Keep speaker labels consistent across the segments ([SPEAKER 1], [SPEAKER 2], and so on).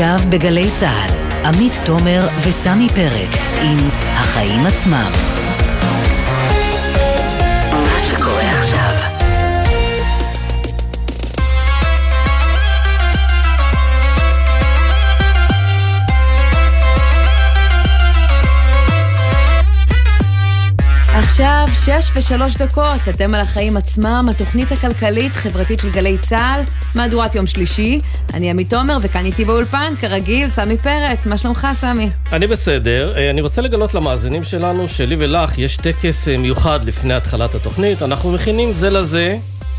[SPEAKER 1] עכשיו בגלי צה"ל, עמית תומר וסמי פרץ עם החיים עצמם. מה שקורה עכשיו
[SPEAKER 2] שש ושלוש דקות, אתם על החיים עצמם, התוכנית הכלכלית-חברתית של גלי צה"ל, מהדורת יום שלישי. אני עמית תומר, וכאן איתי באולפן, כרגיל, סמי פרץ. מה שלומך, סמי?
[SPEAKER 3] אני בסדר. אה, אני רוצה לגלות למאזינים שלנו שלי ולך יש טקס אה, מיוחד לפני התחלת התוכנית. אנחנו מכינים זה לזה...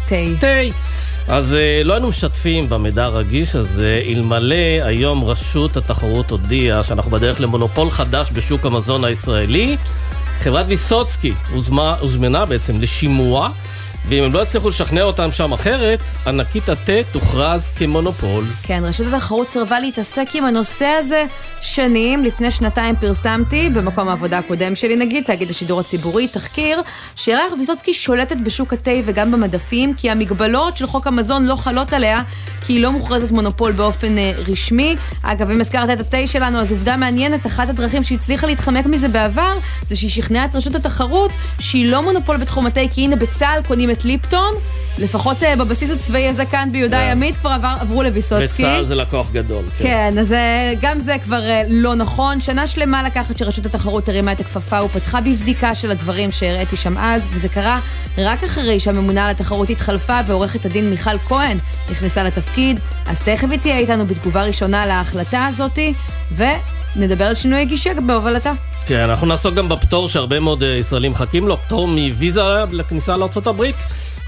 [SPEAKER 2] תה.
[SPEAKER 3] תה. אז אה, לא היינו משתפים במידע הרגיש הזה, אלמלא היום רשות התחרות הודיעה שאנחנו בדרך למונופול חדש בשוק המזון הישראלי. חברת ויסוצקי הוזמנה בעצם לשימוע, ואם הם לא יצליחו לשכנע אותם שם אחרת, ענקית התה תוכרז כמונופול.
[SPEAKER 2] כן, רשות התחרות סירבה להתעסק עם הנושא הזה שנים. לפני שנתיים פרסמתי, במקום העבודה הקודם שלי נגיד, תאגיד השידור הציבורי, תחקיר, שירח ויסוצקי שולטת בשוק התה וגם במדפים, כי המגבלות של חוק המזון לא חלות עליה, כי היא לא מוכרזת מונופול באופן אה, רשמי. אגב, אם הזכרת את התה שלנו, אז עובדה מעניינת, אחת הדרכים שהצליחה להתחמק מזה בעבר, זה שהיא שכנעה את רשות התחרות שהיא לא מונופול בתחום התה, כי הנה בצה"ל ליפטון, לפחות אה, בבסיס הצבאי הזה כאן ביהודה
[SPEAKER 3] כן.
[SPEAKER 2] הימית כבר עבר, עברו לוויסוצקי.
[SPEAKER 3] בצה"ל זה לקוח גדול.
[SPEAKER 2] כן, אז אה, גם זה כבר אה, לא נכון. שנה שלמה לקחת שרשות התחרות הרימה את הכפפה ופתחה בבדיקה של הדברים שהראיתי שם אז, וזה קרה רק אחרי שהממונה על התחרות התחלפה ועורכת הדין מיכל כהן נכנסה לתפקיד. אז תכף היא תהיה איתנו בתגובה ראשונה להחלטה הזאתי, ונדבר על שינוי גישה בהובלתה.
[SPEAKER 3] כן, אנחנו נעסוק גם בפטור שהרבה מאוד אה, ישראלים מחכים לו, פטור מוויזה לכניסה לארה"ב.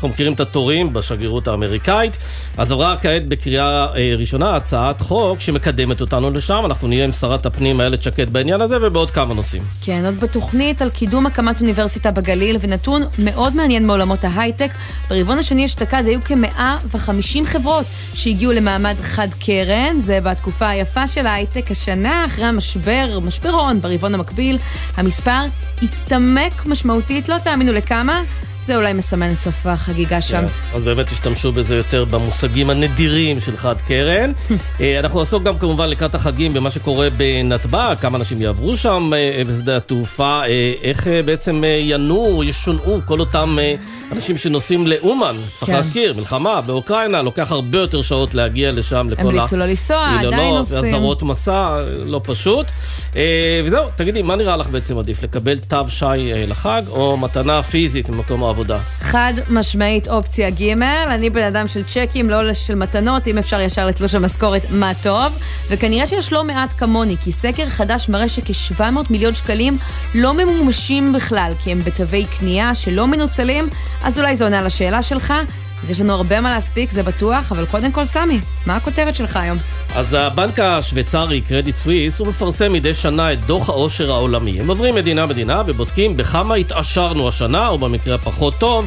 [SPEAKER 3] אנחנו מכירים את התורים בשגרירות האמריקאית. אז עברה כעת בקריאה אה, ראשונה הצעת חוק שמקדמת אותנו לשם. אנחנו נהיה עם שרת הפנים איילת שקד בעניין הזה ובעוד כמה נושאים.
[SPEAKER 2] כן, עוד בתוכנית על קידום הקמת אוניברסיטה בגליל, ונתון מאוד מעניין מעולמות ההייטק. ברבעון השני אשתקד היו כ-150 חברות שהגיעו למעמד חד קרן, זה בתקופה היפה של ההייטק השנה, אחרי המשבר, משבר הון ברבעון המקביל, המספר הצטמק משמעותית, לא תאמינו לכמה. זה אולי מסמן את סוף החגיגה שם.
[SPEAKER 3] כן, אז באמת השתמשו בזה יותר במושגים הנדירים של חד קרן. אה, אנחנו נעסוק גם כמובן לקראת החגים במה שקורה בנתב"ג, כמה אנשים יעברו שם אה, בשדה התעופה, אה, איך בעצם ינועו, ישונעו כל אותם אנשים שנוסעים לאומן. צריך
[SPEAKER 2] כן.
[SPEAKER 3] להזכיר, מלחמה באוקראינה, לוקח הרבה יותר שעות להגיע לשם לכל ה...
[SPEAKER 2] המליצו לא לנסוע, עדיין נוסעים.
[SPEAKER 3] אזהרות מסע, לא פשוט. וזהו, תגידי, מה נראה לך בעצם עדיף? לקבל תו שי לחג, או מתנה פיזית ממקום העבודה?
[SPEAKER 2] חד משמעית אופציה ג', אני בן אדם של צ'קים, לא של מתנות, אם אפשר ישר לתלוש המשכורת, מה טוב. וכנראה שיש לא מעט כמוני, כי סקר חדש מראה שכ-700 מיליון שקלים לא ממומשים בכלל, כי הם בתווי קנייה שלא מנוצלים, אז אולי זה עונה על השאלה שלך. אז יש לנו הרבה מה להספיק, זה בטוח, אבל קודם כל, סמי, מה הכותרת שלך היום?
[SPEAKER 3] אז הבנק השוויצרי קרדיט סוויס הוא מפרסם מדי שנה את דוח העושר העולמי. הם עוברים מדינה-מדינה ובודקים בכמה התעשרנו השנה, או במקרה הפחות טוב,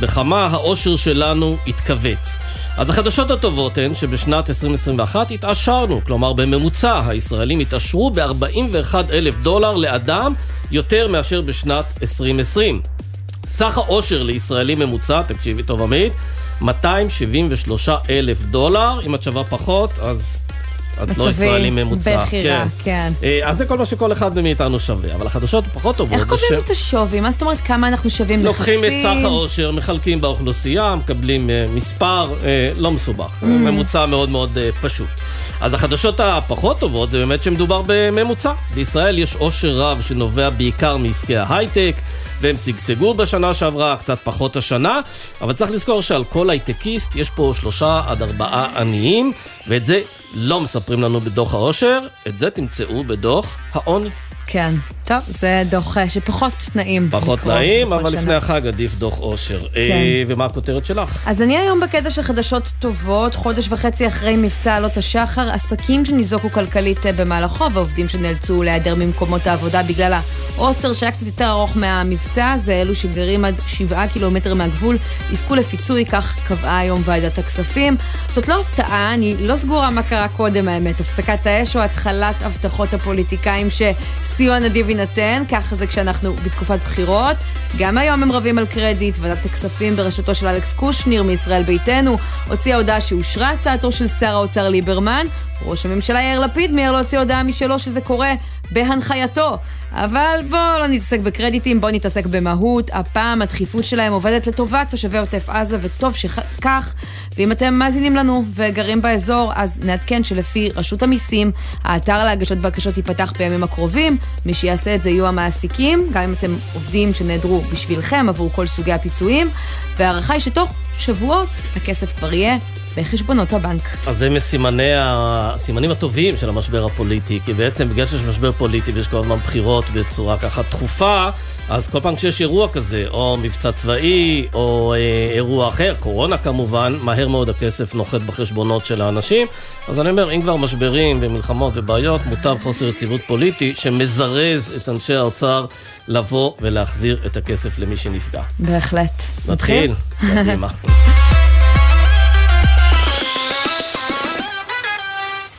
[SPEAKER 3] בכמה העושר שלנו התכווץ. אז החדשות הטובות הן שבשנת 2021 התעשרנו, כלומר בממוצע הישראלים התעשרו ב-41 אלף דולר לאדם, יותר מאשר בשנת 2020. סך העושר לישראלי ממוצע, תקשיבי טוב עמית, 273 אלף דולר, אם את שווה פחות, אז את לא ישראלי ממוצע.
[SPEAKER 2] בחירה, כן.
[SPEAKER 3] אה, אז זה כל מה שכל אחד מאיתנו שווה, אבל החדשות הפחות טובות
[SPEAKER 2] איך קובעים את השווי? מה זאת אומרת כמה אנחנו שווים
[SPEAKER 3] לוקחים את? סך העושר, מחלקים באוכלוסייה, מקבלים אה, מספר, אה, לא מסובך,
[SPEAKER 2] Mm.
[SPEAKER 3] ממוצע מאוד מאוד אה, פשוט. אז החדשות הפחות טובות זה באמת שמדובר בממוצע. בישראל יש עושר רב שנובע בעיקר מעסקי ההייטק, והם שגשגו בשנה שעברה, קצת פחות השנה, אבל צריך לזכור שעל כל הייטקיסט יש פה שלושה עד ארבעה עניים, ואת זה לא מספרים לנו בדוח העושר, את זה תמצאו בדוח העוני.
[SPEAKER 2] כן. טוב, זה דוח אה, שפחות נעים.
[SPEAKER 3] פחות
[SPEAKER 2] לקרוא
[SPEAKER 3] נעים, אבל
[SPEAKER 2] שנה.
[SPEAKER 3] לפני החג עדיף דוח עושר. אה,
[SPEAKER 2] כן.
[SPEAKER 3] ומה הכותרת שלך?
[SPEAKER 2] אז אני היום בקטע של חדשות טובות, חודש וחצי אחרי מבצע עלות השחר, עסקים שניזוקו כלכלית אה, במהלכו, ועובדים שנאלצו להיעדר ממקומות העבודה בגלל העוצר שהיה קצת יותר ארוך מהמבצע, זה אלו שגרים עד שבעה קילומטר מהגבול, יזכו לפיצוי, כך קבעה היום ועדת הכספים. זאת לא הפתעה, אני לא סגורה מה קרה קודם האמת, הפסקת האש או התחלת הבטחות הפוליטיקאים שסיוע נדיב יינתן, ככה זה כשאנחנו בתקופת בחירות. גם היום הם רבים על קרדיט, ועדת הכספים בראשותו של אלכס קושניר מישראל ביתנו הוציאה הודעה שאושרה הצעתו של שר האוצר ליברמן. ראש הממשלה יאיר לפיד מיהר להוציא הודעה משלו שזה קורה בהנחייתו. אבל בואו לא נתעסק בקרדיטים, בואו נתעסק במהות. הפעם הדחיפות שלהם עובדת לטובת תושבי עוטף עזה, וטוב שכך. ואם אתם מאזינים לנו וגרים באזור, אז נעדכן שלפי רשות המיסים, האתר להגשת בקשות ייפתח בימים הקרובים. מי שיעשה את זה יהיו המעסיקים, גם אם אתם עובדים שנעדרו בשבילכם עבור כל סוגי הפיצויים. וההערכה היא שתוך שבועות הכסף כבר יהיה בחשבונות הבנק.
[SPEAKER 3] אז זה מסימנים הטובים של המשבר הפוליטי, כי בעצם בגלל שיש משבר פוליטי ויש כל הזמן בחירות בצורה ככה תכופה, אז כל פעם כשיש אירוע כזה, או מבצע צבאי, או אה, אירוע אחר, קורונה כמובן, מהר מאוד הכסף נוחת בחשבונות של האנשים. אז אני אומר, אם כבר משברים ומלחמות ובעיות, מוטב חוסר יציבות פוליטי שמזרז את אנשי האוצר לבוא ולהחזיר את הכסף למי שנפגע.
[SPEAKER 2] בהחלט.
[SPEAKER 3] נתחיל? קדימה.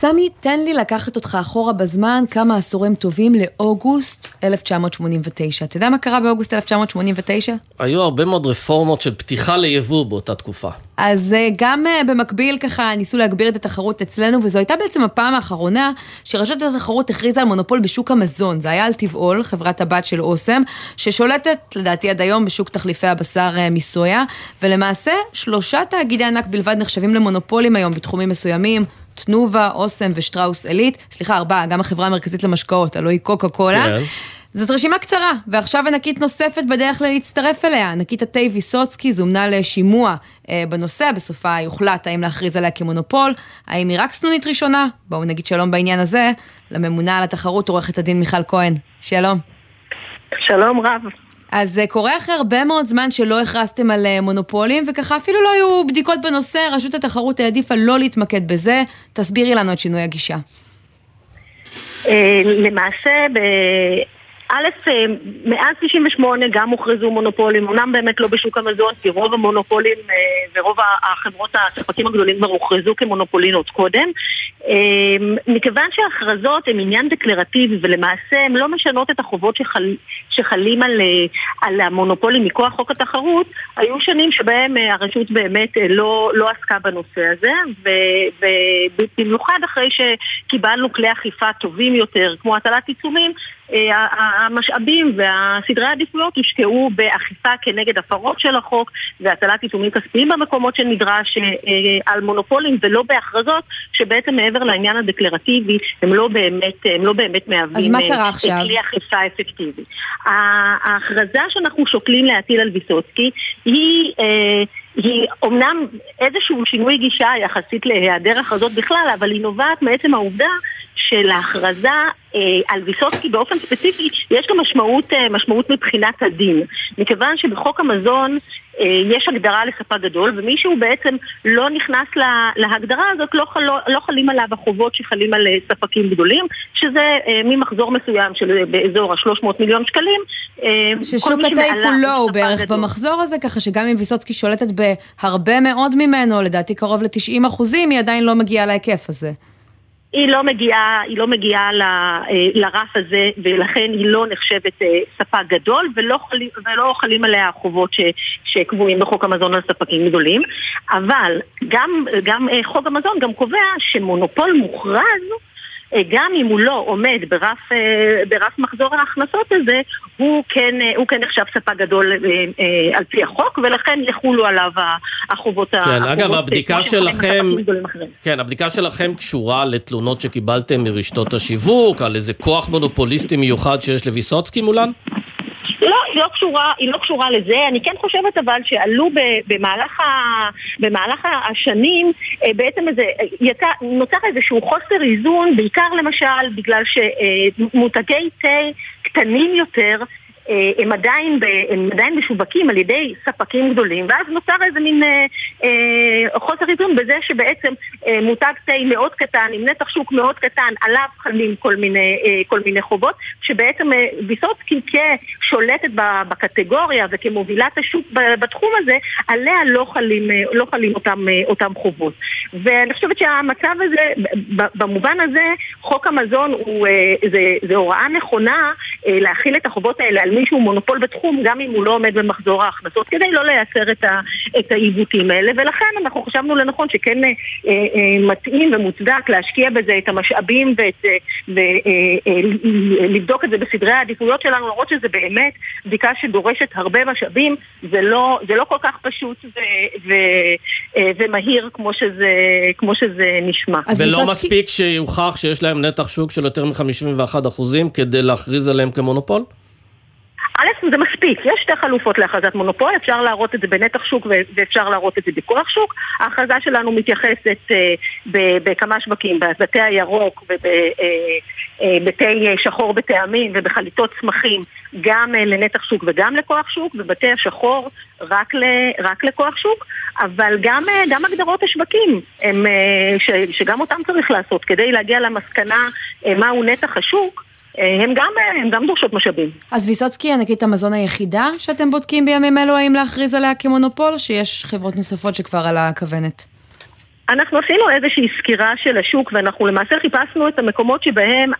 [SPEAKER 2] סמי, תן לי לקחת אותך אחורה בזמן כמה עשורים טובים לאוגוסט 1989. אתה יודע מה קרה באוגוסט 1989?
[SPEAKER 3] היו הרבה מאוד רפורמות של פתיחה ליבוא באותה תקופה.
[SPEAKER 2] אז אה, גם אה, במקביל ככה ניסו להגביר את התחרות אצלנו, וזו הייתה בעצם הפעם האחרונה שרשות התחרות הכריזה על מונופול בשוק המזון. זה היה על טבעול, חברת הבת של אוסם, ששולטת, לדעתי עד היום, בשוק תחליפי הבשר אה, מסויה, ולמעשה שלושה תאגידי ענק בלבד נחשבים למונופולים היום בתחומים מסוימים. תנובה, אוסם ושטראוס עילית, סליחה, ארבעה, גם החברה המרכזית למשקאות, הלוא היא קוקה קולה. כן. זאת רשימה קצרה, ועכשיו ענקית נוספת בדרך להצטרף אליה. ענקית התה ויסוצקי זומנה לשימוע אה, בנושא, בסופה יוחלט האם להכריז עליה כמונופול, האם היא רק סנונית ראשונה. בואו נגיד שלום בעניין הזה לממונה על התחרות, עורכת הדין מיכל כהן. שלום.
[SPEAKER 4] שלום רב.
[SPEAKER 2] אז זה קורה אחרי הרבה מאוד זמן שלא הכרזתם על אה, מונופולים, וככה אפילו לא היו בדיקות בנושא, רשות התחרות העדיפה לא להתמקד בזה. תסבירי לנו את שינוי הגישה.
[SPEAKER 4] אה, למעשה, א', אה, מאז 98 גם הוכרזו מונופולים, אמנם באמת לא בשוק המזון, כי רוב המונופולים אה, ורוב החברות, הספקים הגדולים כבר הוכרזו כמונופולין עוד קודם. אה, מכיוון שההכרזות הן עניין דקלרטיבי ולמעשה הן לא משנות את החובות שחל, שחלים על, על המונופולים מכוח חוק התחרות, היו שנים שבהם הרשות באמת לא, לא עסקה בנושא הזה, ובמיוחד אחרי שקיבלנו כלי אכיפה טובים יותר, כמו הטלת עיצומים, המשאבים והסדרי העדיפויות הושקעו באכיפה כנגד הפרות של החוק והטלת עיצומים כספיים במקומות שנדרש אה, על מונופולים ולא בהכרזות שבעצם מעבר לעניין הדקלרטיבי הם לא באמת, הם לא באמת מהווים
[SPEAKER 2] אה,
[SPEAKER 4] כלי אכיפה אפקטיבי. ההכרזה שאנחנו שוקלים להטיל על ויסוצקי היא אה, היא אומנם איזשהו שינוי גישה יחסית להיעדר הכרזות בכלל, אבל היא נובעת מעצם העובדה של ההכרזה אה, על ויסוצקי באופן ספציפי, יש לה משמעות, אה, משמעות מבחינת הדין. מכיוון שבחוק המזון אה, יש הגדרה לספק גדול, ומי שהוא בעצם לא נכנס לה, להגדרה הזאת, לא, חל, לא, לא חלים עליו החובות שחלים על אה, ספקים גדולים, שזה אה, ממחזור מסוים של אה, באזור ה-300 מיליון שקלים.
[SPEAKER 2] אה, ששוק התה כולו הוא בערך גדול. במחזור הזה, ככה שגם אם ויסוצקי שולטת בהרבה מאוד ממנו, לדעתי קרוב ל-90 אחוזים, היא עדיין לא מגיעה להיקף הזה.
[SPEAKER 4] היא לא מגיעה, היא לא מגיעה ל, אה, לרף הזה ולכן היא לא נחשבת אה, ספק גדול ולא, חלים, ולא חלים עליה החובות שקבועים בחוק המזון על ספקים גדולים. אבל גם, גם אה, חוק המזון גם קובע שמונופול מוכרז גם אם הוא לא עומד ברף, אה, ברף מחזור ההכנסות הזה, הוא כן, אה, הוא כן נחשב ספק גדול על פי החוק, ולכן יחולו עליו החובות.
[SPEAKER 3] כן, החובות אגב, הבדיקה שלכם, כן, הבדיקה שלכם קשורה לתלונות שקיבלתם מרשתות השיווק, על איזה כוח מונופוליסטי מיוחד שיש לוויסוצקי מולן?
[SPEAKER 4] לא, היא לא קשורה, היא לא קשורה לזה. אני כן חושבת אבל שעלו במהלך, ה, במהלך השנים אה, בעצם איזה, יצא, נוצר איזשהו חוסר איזון, בעיקר למשל בגלל שמותגי תה קטנים יותר אה, הם עדיין, ב, הם עדיין משווקים על ידי ספקים גדולים, ואז נוצר איזה מין אה, אה, חוסר איזון בזה שבעצם אה, מותג תה מאוד קטן, עם נתח שוק מאוד קטן, עליו חלים כל מיני, אה, כל מיני חובות, שבעצם אה, ויסוצקי כשולטת בקטגוריה וכמובילת השוק בתחום הזה, עליה לא חלים, אה, לא חלים אותם, אה, אותם חובות. ואני חושבת שהמצב הזה, במובן הזה, חוק המזון הוא, אה, זה, זה הוראה נכונה, להכיל את החובות האלה על מישהו מונופול בתחום, גם אם הוא לא עומד במחזור ההכנסות, כדי לא לייצר את, ה, את העיוותים האלה, ולכן אנחנו חשבנו לנכון שכן אה, אה, מתאים ומוצדק להשקיע בזה את המשאבים ולבדוק אה, אה, את זה בסדרי העדיפויות שלנו, למרות שזה באמת בדיקה שדורשת הרבה משאבים, זה לא, זה לא כל כך פשוט ו, ו, אה, ומהיר כמו שזה, כמו שזה נשמע.
[SPEAKER 3] ולא מספיק שיוכח שיש להם נתח שוק של יותר מ-51% כדי להכריז עליהם כמונופול?
[SPEAKER 4] א', זה מספיק, יש שתי חלופות להכרזת מונופול, אפשר להראות את זה בנתח שוק ואפשר להראות את זה בכוח שוק. ההכרזה שלנו מתייחסת אה, בכמה שווקים, בבתי הירוק ובבתי אה, אה, שחור בטעמים ובחליטות צמחים, גם לנתח שוק וגם לכוח שוק, ובתי השחור רק, ל, רק לכוח שוק, אבל גם, גם הגדרות השווקים, הם, ש, שגם אותם צריך לעשות כדי להגיע למסקנה מהו נתח השוק. הם גם, הם גם דורשות משאבים.
[SPEAKER 2] אז ויסוצקי, ענקית המזון היחידה שאתם בודקים בימים אלו, האם להכריז עליה כמונופול, או שיש חברות נוספות שכבר על הכוונת?
[SPEAKER 4] אנחנו עשינו איזושהי סקירה של השוק ואנחנו למעשה חיפשנו את המקומות שבהם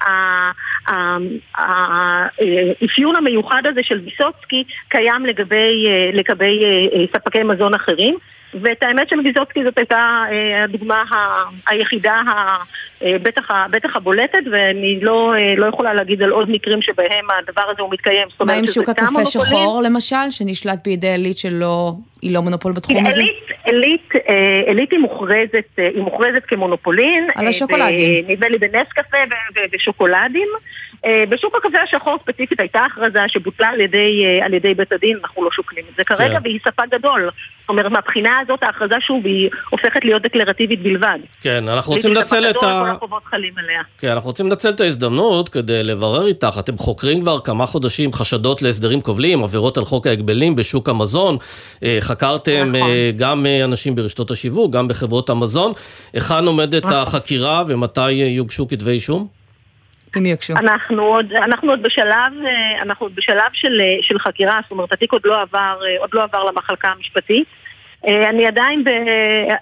[SPEAKER 4] האפיון המיוחד הזה של ויסוצקי קיים לגבי, לגבי אה, ספקי מזון אחרים ואת האמת של ויזוצקי זאת הייתה אה, הדוגמה היחידה, אה, בטח, בטח הבולטת, ואני לא, אה, לא יכולה להגיד על עוד מקרים שבהם הדבר הזה הוא מתקיים.
[SPEAKER 2] מה עם שוק הקפה שחור למשל, שנשלט בידי עילית שלא, היא לא מונופול בתחום הזה?
[SPEAKER 4] עילית, עילית היא מוכרזת, היא מוכרזת כמונופולין.
[SPEAKER 2] על השוקולדים.
[SPEAKER 4] נדמה לי בנס קפה ושוקולדים. בשוק הקפה השחור ספציפית הייתה הכרזה שבוטלה על ידי, על ידי בית הדין, אנחנו לא שוקלים את זה כרגע, כן. והיא ספק גדול. זאת אומרת, מהבחינה הזאת ההכרזה שוב היא הופכת להיות דקלרטיבית בלבד.
[SPEAKER 3] כן, אנחנו רוצים לנצל את ה... כן, אנחנו רוצים לנצל את ההזדמנות כדי לברר איתך. אתם חוקרים כבר כמה חודשים חשדות להסדרים כובלים, עבירות על חוק ההגבלים בשוק המזון. אה, חקרתם נכון. אה, גם אה, אנשים ברשתות השיווק, גם בחברות המזון. היכן עומדת נכון. החקירה ומתי יוגשו כתבי אישום?
[SPEAKER 2] אם יוגשו.
[SPEAKER 4] אנחנו עוד, אנחנו עוד בשלב, אנחנו עוד בשלב של, של חקירה, זאת אומרת התיק עוד לא עבר, עוד לא עבר למחלקה המשפטית. אה, אני עדיין, ב,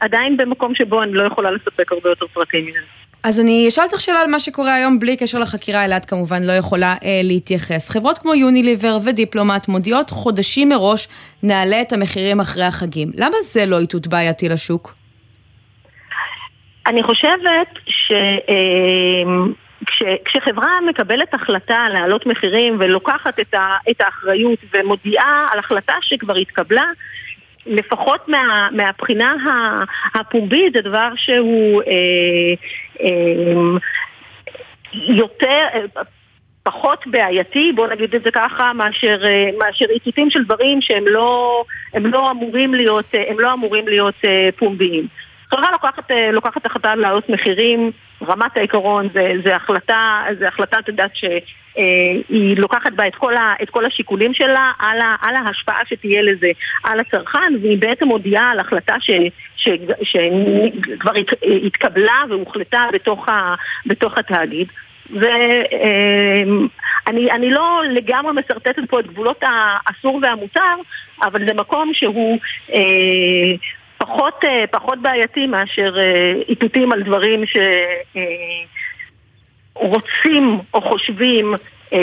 [SPEAKER 4] עדיין במקום שבו אני לא יכולה לספק הרבה יותר פרטים מזה.
[SPEAKER 2] אז אני אשאל אותך שאלה על מה שקורה היום בלי קשר לחקירה, אלעד כמובן לא יכולה אה, להתייחס. חברות כמו יוניליבר ודיפלומט מודיעות חודשים מראש נעלה את המחירים אחרי החגים. למה זה לא איתות בעייתי לשוק?
[SPEAKER 4] אני חושבת ש... אה, כש, כשחברה מקבלת החלטה להעלות מחירים ולוקחת את, ה, את האחריות ומודיעה על החלטה שכבר התקבלה, לפחות מה, מהבחינה הפומבית זה דבר שהוא אה, אה, יותר, פחות בעייתי, בוא נגיד את זה ככה, מאשר, אה, מאשר איתותים של דברים שהם לא, לא אמורים להיות, הם לא אמורים להיות אה, פומביים. חברה לוקחת, אה, לוקחת החלטה להעלות מחירים, רמת העיקרון זה, זה החלטה, זה החלטה, את יודעת, שהיא לוקחת בה את כל, ה, את כל השיקולים שלה על, ה, על ההשפעה שתהיה לזה על הצרכן, והיא בעצם מודיעה על החלטה שכבר התקבלה והוחלטה בתוך, ה, בתוך התאגיד. ואני אני לא לגמרי משרטטת פה את גבולות האסור והמותר, אבל זה מקום שהוא אה, פחות, אה, פחות בעייתי מאשר אה, איתותים על דברים שרוצים אה, או חושבים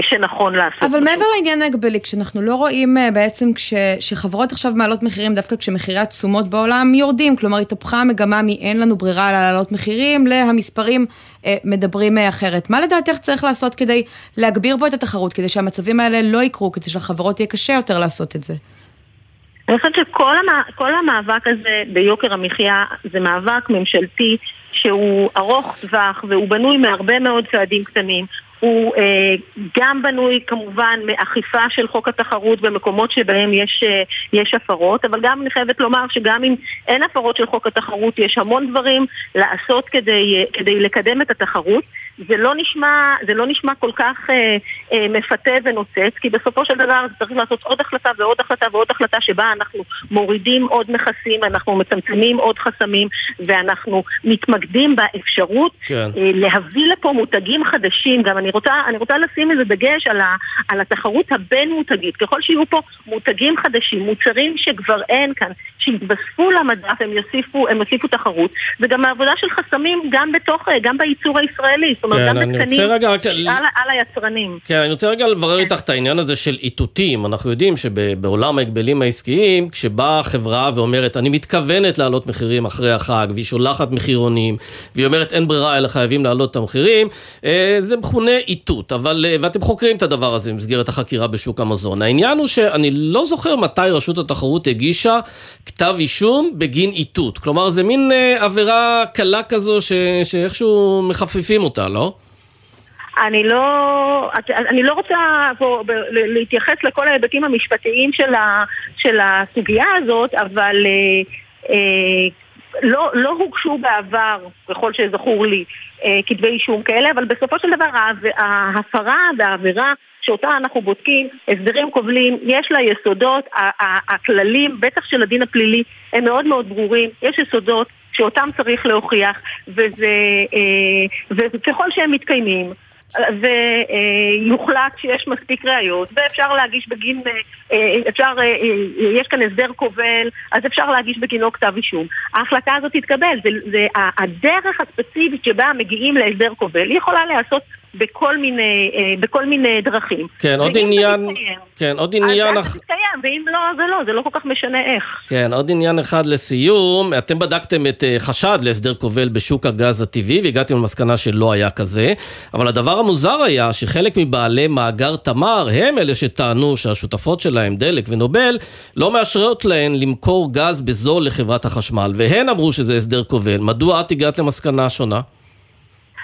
[SPEAKER 4] שנכון לעשות.
[SPEAKER 2] אבל מעבר לעניין ההגבלי, כשאנחנו לא רואים בעצם כש, שחברות עכשיו מעלות מחירים דווקא כשמחירי התשומות בעולם יורדים, כלומר התהפכה המגמה מ"אין לנו ברירה להעלות מחירים" להמספרים מדברים אחרת. מה לדעתך צריך לעשות כדי להגביר בו את התחרות, כדי שהמצבים האלה לא יקרו, כדי שלחברות יהיה קשה יותר לעשות את זה?
[SPEAKER 4] אני חושבת שכל המאבק הזה ביוקר המחיה זה מאבק ממשלתי שהוא ארוך טווח והוא בנוי מהרבה מאוד צעדים קטנים. הוא אה, גם בנוי כמובן מאכיפה של חוק התחרות במקומות שבהם יש, אה, יש הפרות, אבל גם אני חייבת לומר שגם אם אין הפרות של חוק התחרות, יש המון דברים לעשות כדי, אה, כדי לקדם את התחרות. זה לא נשמע, זה לא נשמע כל כך אה, אה, מפתה ונוצץ, כי בסופו של דבר צריך לעשות עוד החלטה ועוד החלטה ועוד החלטה שבה אנחנו מורידים עוד מכסים, אנחנו מצמצמים עוד חסמים, ואנחנו מתמקדים באפשרות כן. אה, להביא לפה מותגים חדשים, גם אני רוצה, אני רוצה לשים איזה דגש על, ה, על התחרות הבין-מותגית. ככל שיהיו פה מותגים חדשים, מוצרים שכבר אין כאן, שיתווספו למדף, הם יוסיפו, הם יוסיפו תחרות. וגם העבודה של חסמים גם בתוך, גם בייצור הישראלי. זאת אומרת, כן, גם בתקנים רק... על, על היצרנים.
[SPEAKER 3] כן, אני רוצה רגע לברר כן. איתך את העניין הזה של איתותים. אנחנו יודעים שבעולם ההגבלים העסקיים, כשבאה חברה ואומרת, אני מתכוונת להעלות מחירים אחרי החג, והיא שולחת מחירונים, והיא אומרת, אין ברירה, אלא חייבים להעלות את המחירים, אה, זה מכונה איתות. אבל, אה, ואתם חוקרים את הדבר הזה במסגרת החקירה בשוק המזון. העניין הוא שאני לא זוכר מתי רשות התחרות הגישה כתב אישום בגין איתות. כלומר, זה מין אה, עבירה קלה כזו ש, שאיכשהו מחפפים אותה, לא?
[SPEAKER 4] אני לא, אני לא רוצה פה להתייחס לכל ההיבטים המשפטיים של, ה, של הסוגיה הזאת, אבל אה, אה, לא, לא הוגשו בעבר, ככל שזכור לי, אה, כתבי אישום כאלה, אבל בסופו של דבר ההפרה והעבירה שאותה אנחנו בודקים, הסדרים כובלים, יש לה יסודות, הכללים, בטח של הדין הפלילי, הם מאוד מאוד ברורים, יש יסודות שאותם צריך להוכיח, וזה, אה, וככל שהם מתקיימים, ויוחלט שיש מספיק ראיות ואפשר להגיש בגין, אה, אפשר, אה, יש כאן הסדר כובל, אז אפשר להגיש בגינו כתב אישום. ההחלטה הזאת תתקבל, זה, זה הדרך הספציפית שבה מגיעים להסדר כובל, היא יכולה להיעשות בכל מיני, אה, בכל מיני דרכים.
[SPEAKER 3] כן, עוד עניין... כן, עוד עניין...
[SPEAKER 4] אז זה מתקיים, ואם לא, זה לא, זה לא כל כך משנה איך.
[SPEAKER 3] כן, עוד עניין אחד לסיום. אתם בדקתם את אה, חשד להסדר כובל בשוק הגז הטבעי, והגעתם למסקנה שלא היה כזה. אבל הדבר המוזר היה שחלק מבעלי מאגר תמר, הם אלה שטענו שהשותפות שלהם, דלק ונובל, לא מאשרות להן למכור גז בזול לחברת החשמל, והן אמרו שזה הסדר כובל. מדוע את הגעת למסקנה שונה?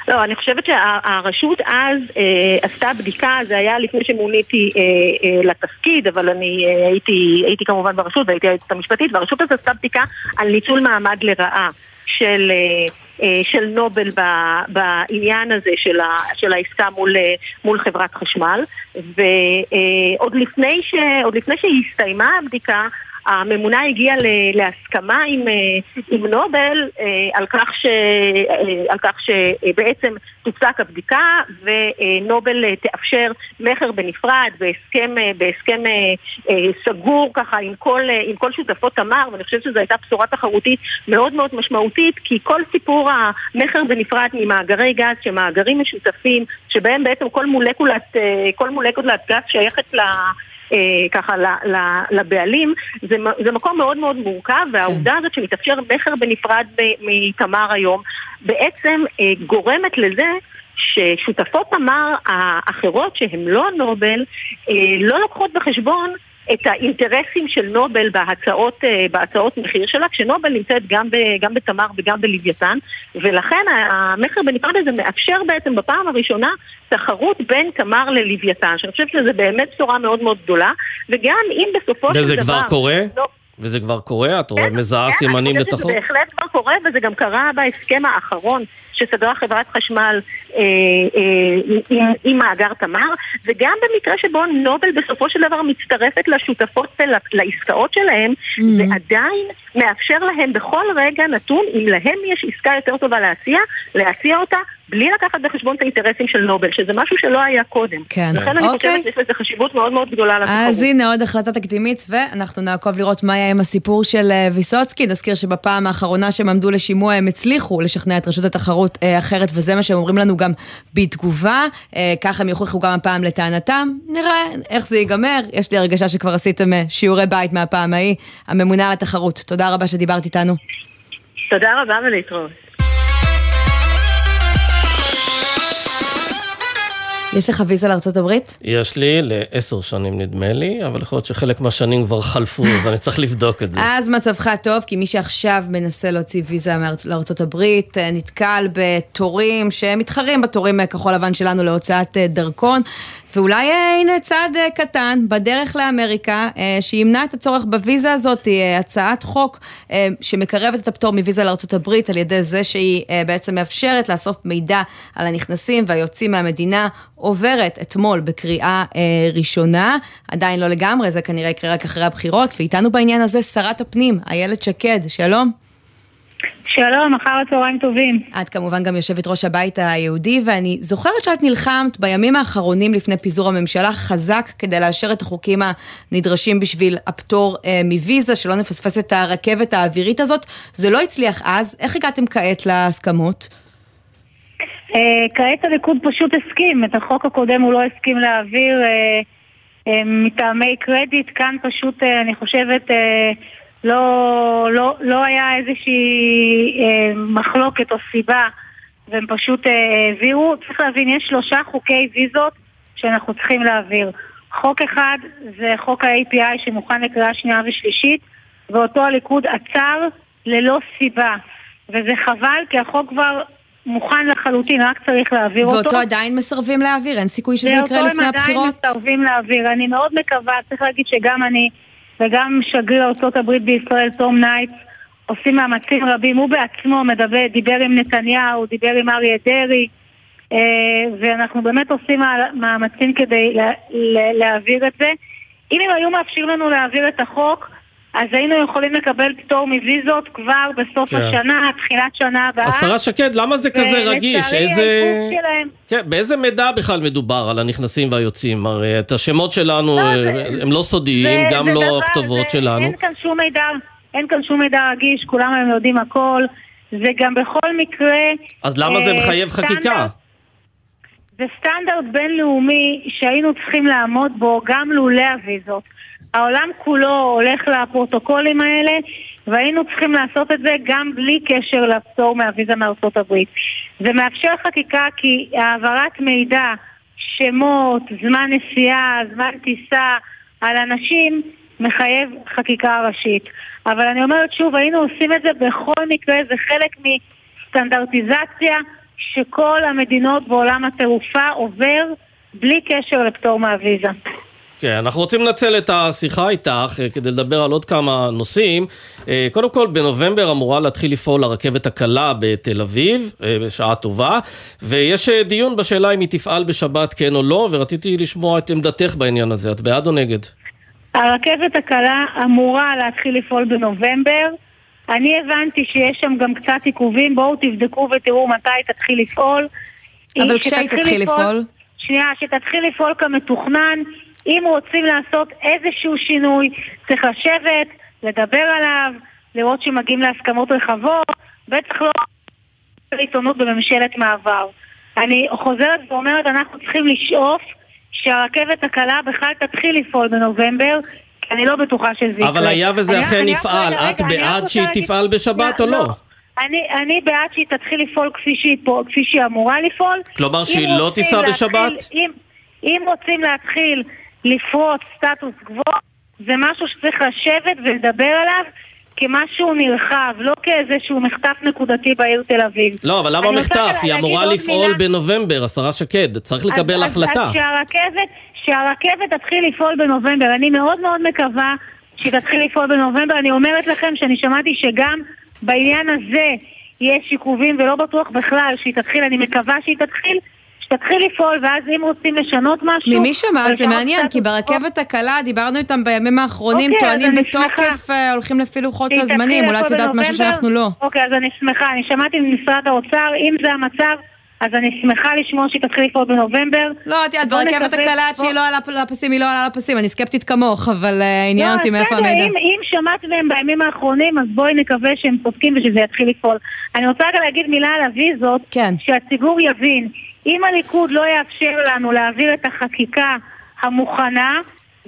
[SPEAKER 4] לא, אני חושבת שהרשות אז אה, עשתה בדיקה, זה היה לפני שמוניתי אה, אה, לתפקיד, אבל אני אה, הייתי, הייתי כמובן ברשות והייתי היועצת המשפטית, והרשות הזאת עשתה בדיקה על ניצול מעמד לרעה של... אה, אה של נובל בעניין הזה של, ה, של העסקה מול, אה, מול חברת חשמל. ועוד אה, לפני, ש, לפני שהסתיימה הבדיקה הממונה הגיעה להסכמה עם, אה, עם נובל אה, על כך, ש, אה, על כך שבעצם תופסק הבדיקה ונובל תאפשר מכר בנפרד בהסכם, בהסכם סגור ככה עם כל, עם כל שותפות תמר ואני חושבת שזו הייתה בשורה תחרותית מאוד מאוד משמעותית כי כל סיפור המכר בנפרד ממאגרי גז שמאגרים משותפים שבהם בעצם כל מולקולת, כל מולקולת גז שייכת ל... אה, ככה לבעלים, זה, זה מקום מאוד מאוד מורכב, והעובדה כן. הזאת שמתאפשר מכר בנפרד מתמר היום, בעצם אה, גורמת לזה ששותפות תמר האחרות שהן לא נובל, אה, לא לוקחות בחשבון את האינטרסים של נובל בהצעות, אה, בהצעות מחיר שלה, כשנובל נמצאת גם, ב, גם בתמר וגם בלוויתן, ולכן המכר בנפרד הזה מאפשר בעצם בפעם הראשונה תחרות בין תמר ללוויתן, שאני חושבת שזה באמת בשורה מאוד מאוד גדולה, וגם אם בסופו של דבר...
[SPEAKER 3] וזה כבר קורה? לא, וזה כבר קורה? את רואה, כן, מזהה כן, סימנים לתחרות?
[SPEAKER 4] זה בהחלט כבר קורה, וזה גם קרה בהסכם האחרון שסגרה חברת חשמל אה, אה, עם, עם מאגר תמר, וגם במקרה שבו נובל בסופו של דבר מצטרפת לשותפות לעסקאות שלהם, mm-hmm. זה עדיין מאפשר להם בכל רגע נתון, אם להם יש עסקה יותר טובה להציע, להציע אותה בלי לקחת בחשבון את האינטרסים של נובל, שזה משהו שלא היה קודם. כן. לכן אני אוקיי. חושבת שיש לזה חשיבות מאוד מאוד גדולה לתחרות.
[SPEAKER 2] אז הנה עוד החלטה תקדימית, ואנחנו נעקוב לראות מה היה עם הסיפור של אה, ויסוצקי. נזכיר שבפעם האחרונה שהם עמדו לשימוע הם הצליחו לשכנע את רשות התחרות אה, אחרת, וזה מה שהם אומרים לנו גם בתגובה. אה, ככה הם יוכיחו גם הפעם לטענתם. נראה איך זה ייגמר. יש לי הרגשה שכבר עשיתם אה, שיעורי בית מהפעם ההיא. הממונה על התחרות. תודה רבה שדיברת איתנו.
[SPEAKER 4] תודה רבה ולהתראות.
[SPEAKER 2] יש לך ויזה הברית?
[SPEAKER 3] יש לי לעשר שנים נדמה לי, אבל יכול להיות שחלק מהשנים כבר חלפו, אז אני צריך לבדוק את זה.
[SPEAKER 2] אז מצבך טוב, כי מי שעכשיו מנסה להוציא ויזה לארצות הברית, אה, נתקל בתורים שמתחרים בתורים כחול לבן שלנו להוצאת אה, דרכון, ואולי אה, הנה צעד קטן בדרך לאמריקה, שימנע את הצורך בוויזה הזאת, הצעת חוק שמקרבת את הפטור מוויזה לארצות הברית על ידי זה שהיא בעצם מאפשרת לאסוף מידע על הנכנסים והיוצאים מהמדינה. עוברת אתמול בקריאה אה, ראשונה, עדיין לא לגמרי, זה כנראה יקרה רק אחרי הבחירות, ואיתנו בעניין הזה שרת הפנים, איילת שקד, שלום.
[SPEAKER 5] שלום, אחר הצהריים טובים.
[SPEAKER 2] את כמובן גם יושבת ראש הבית היהודי, ואני זוכרת שאת נלחמת בימים האחרונים לפני פיזור הממשלה חזק כדי לאשר את החוקים הנדרשים בשביל הפטור אה, מוויזה, שלא נפספס את הרכבת האווירית הזאת. זה לא הצליח אז, איך הגעתם כעת להסכמות?
[SPEAKER 5] אה, כעת הליכוד פשוט הסכים, את החוק הקודם הוא לא הסכים להעביר אה, אה, מטעמי קרדיט, כאן פשוט, אני חושבת... לא, לא, לא היה איזושהי מחלוקת או סיבה והם פשוט העבירו. צריך להבין, יש שלושה חוקי ויזות שאנחנו צריכים להעביר. חוק אחד זה חוק ה-API שמוכן לקריאה שנייה ושלישית ואותו הליכוד עצר ללא סיבה. וזה חבל כי החוק כבר מוכן לחלוטין, רק צריך להעביר
[SPEAKER 2] ואותו
[SPEAKER 5] אותו.
[SPEAKER 2] ואותו עדיין מסרבים להעביר, אין סיכוי שזה יקרה לפני הבחירות?
[SPEAKER 5] ואותו הם עדיין מסרבים להעביר. אני מאוד מקווה, צריך להגיד שגם אני וגם שגריר ארה"ב בישראל, תום ניידס, עושים מאמצים רבים. הוא בעצמו מדבר, דיבר עם נתניהו, דיבר עם אריה דרעי, אה, ואנחנו באמת עושים מאמצים כדי לה, להעביר את זה. אם הם היו מאפשרים לנו להעביר את החוק, אז היינו יכולים לקבל פטור מוויזות כבר בסוף כן. השנה, תחילת שנה הבאה.
[SPEAKER 3] השרה שקד, למה זה כזה רגיש? איזה... כן, באיזה מידע בכלל מדובר על הנכנסים והיוצאים? הרי את השמות שלנו לא, הם לא סודיים, גם לא דבר, הכתובות זה, שלנו.
[SPEAKER 5] אין כאן שום מידע, אין כאן שום מידע רגיש, כולם הם יודעים הכל. זה גם בכל מקרה...
[SPEAKER 3] אז למה זה אה, מחייב חקיקה?
[SPEAKER 5] זה סטנדרט בינלאומי שהיינו צריכים לעמוד בו גם לולא הוויזות. העולם כולו הולך לפרוטוקולים האלה, והיינו צריכים לעשות את זה גם בלי קשר לפטור מהוויזה מארצות הברית. זה מאפשר חקיקה כי העברת מידע, שמות, זמן נסיעה, זמן טיסה על אנשים, מחייב חקיקה ראשית. אבל אני אומרת שוב, היינו עושים את זה בכל מקרה, זה חלק מסטנדרטיזציה שכל המדינות בעולם התעופה עובר בלי קשר לפטור מהוויזה.
[SPEAKER 3] כן, אנחנו רוצים לנצל את השיחה איתך אה, כדי לדבר על עוד כמה נושאים. אה, קודם כל, בנובמבר אמורה להתחיל לפעול הרכבת הקלה בתל אביב, אה, בשעה טובה, ויש דיון בשאלה אם היא תפעל בשבת כן או לא, ורציתי לשמוע את עמדתך בעניין הזה. את בעד או נגד?
[SPEAKER 5] הרכבת הקלה אמורה להתחיל לפעול בנובמבר. אני הבנתי שיש שם גם קצת עיכובים, בואו תבדקו ותראו מתי תתחיל לפעול.
[SPEAKER 2] אבל כשהיא תתחיל? לפעול?
[SPEAKER 5] שנייה, שתתחיל לפעול כמתוכנן. אם רוצים לעשות איזשהו שינוי, צריך לשבת, לדבר עליו, לראות שמגיעים להסכמות רחבות, בטח לא עיתונות בממשלת מעבר. אני חוזרת ואומרת, אנחנו צריכים לשאוף שהרכבת הקלה בכלל תתחיל לפעול בנובמבר, כי אני לא בטוחה שזה יקרה.
[SPEAKER 3] אבל היה וזה אכן יפעל, את בעד שהיא תפעל בשבת או לא?
[SPEAKER 5] אני, אני בעד שהיא תתחיל לפעול כפי שהיא, כפי שהיא אמורה לפעול.
[SPEAKER 3] כלומר שהיא לא תיסע בשבת?
[SPEAKER 5] אם, אם רוצים להתחיל לפרוץ סטטוס קוו, זה משהו שצריך לשבת ולדבר עליו כמשהו נרחב, לא כאיזשהו מחטף נקודתי בעיר תל אביב.
[SPEAKER 3] לא, אבל למה מחטף? היא אמורה לפעול מילה... בנובמבר, השרה שקד, צריך לקבל אז, החלטה.
[SPEAKER 5] אז שהרכבת, שהרכבת תתחיל לפעול בנובמבר, אני מאוד מאוד מקווה שהיא תתחיל לפעול בנובמבר. אני אומרת לכם שאני שמעתי שגם בעניין הזה יש עיכובים ולא בטוח בכלל שהיא תתחיל, אני מקווה שהיא תתחיל. שתתחיל לפעול, ואז אם רוצים לשנות משהו...
[SPEAKER 2] ממי שמעת? זה מעניין, כי ברכבת הקלה, דיברנו איתם בימים האחרונים,
[SPEAKER 5] אוקיי,
[SPEAKER 2] טוענים בתוקף, אה, הולכים לפי לוחות הזמנים, אולי את יודעת משהו שאנחנו לא.
[SPEAKER 5] אוקיי, אז אני שמחה, אני שמעתי ממשרד האוצר, אם זה המצב... אז אני שמחה לשמוע שהיא תתחיל לפעול בנובמבר.
[SPEAKER 2] לא, את יודעת, ברכבת הקלה עד שהיא לא על הפסים, היא לא על הפסים, אני סקפטית כמוך, אבל אה, עניין אותי מאיפה המידע.
[SPEAKER 5] אם שמעת מהם בימים האחרונים, אז בואי נקווה שהם צודקים ושזה יתחיל לפעול. אני רוצה רגע להגיד מילה על הוויזות,
[SPEAKER 2] כן.
[SPEAKER 5] שהציבור יבין. אם הליכוד לא יאפשר לנו להעביר את החקיקה המוכנה,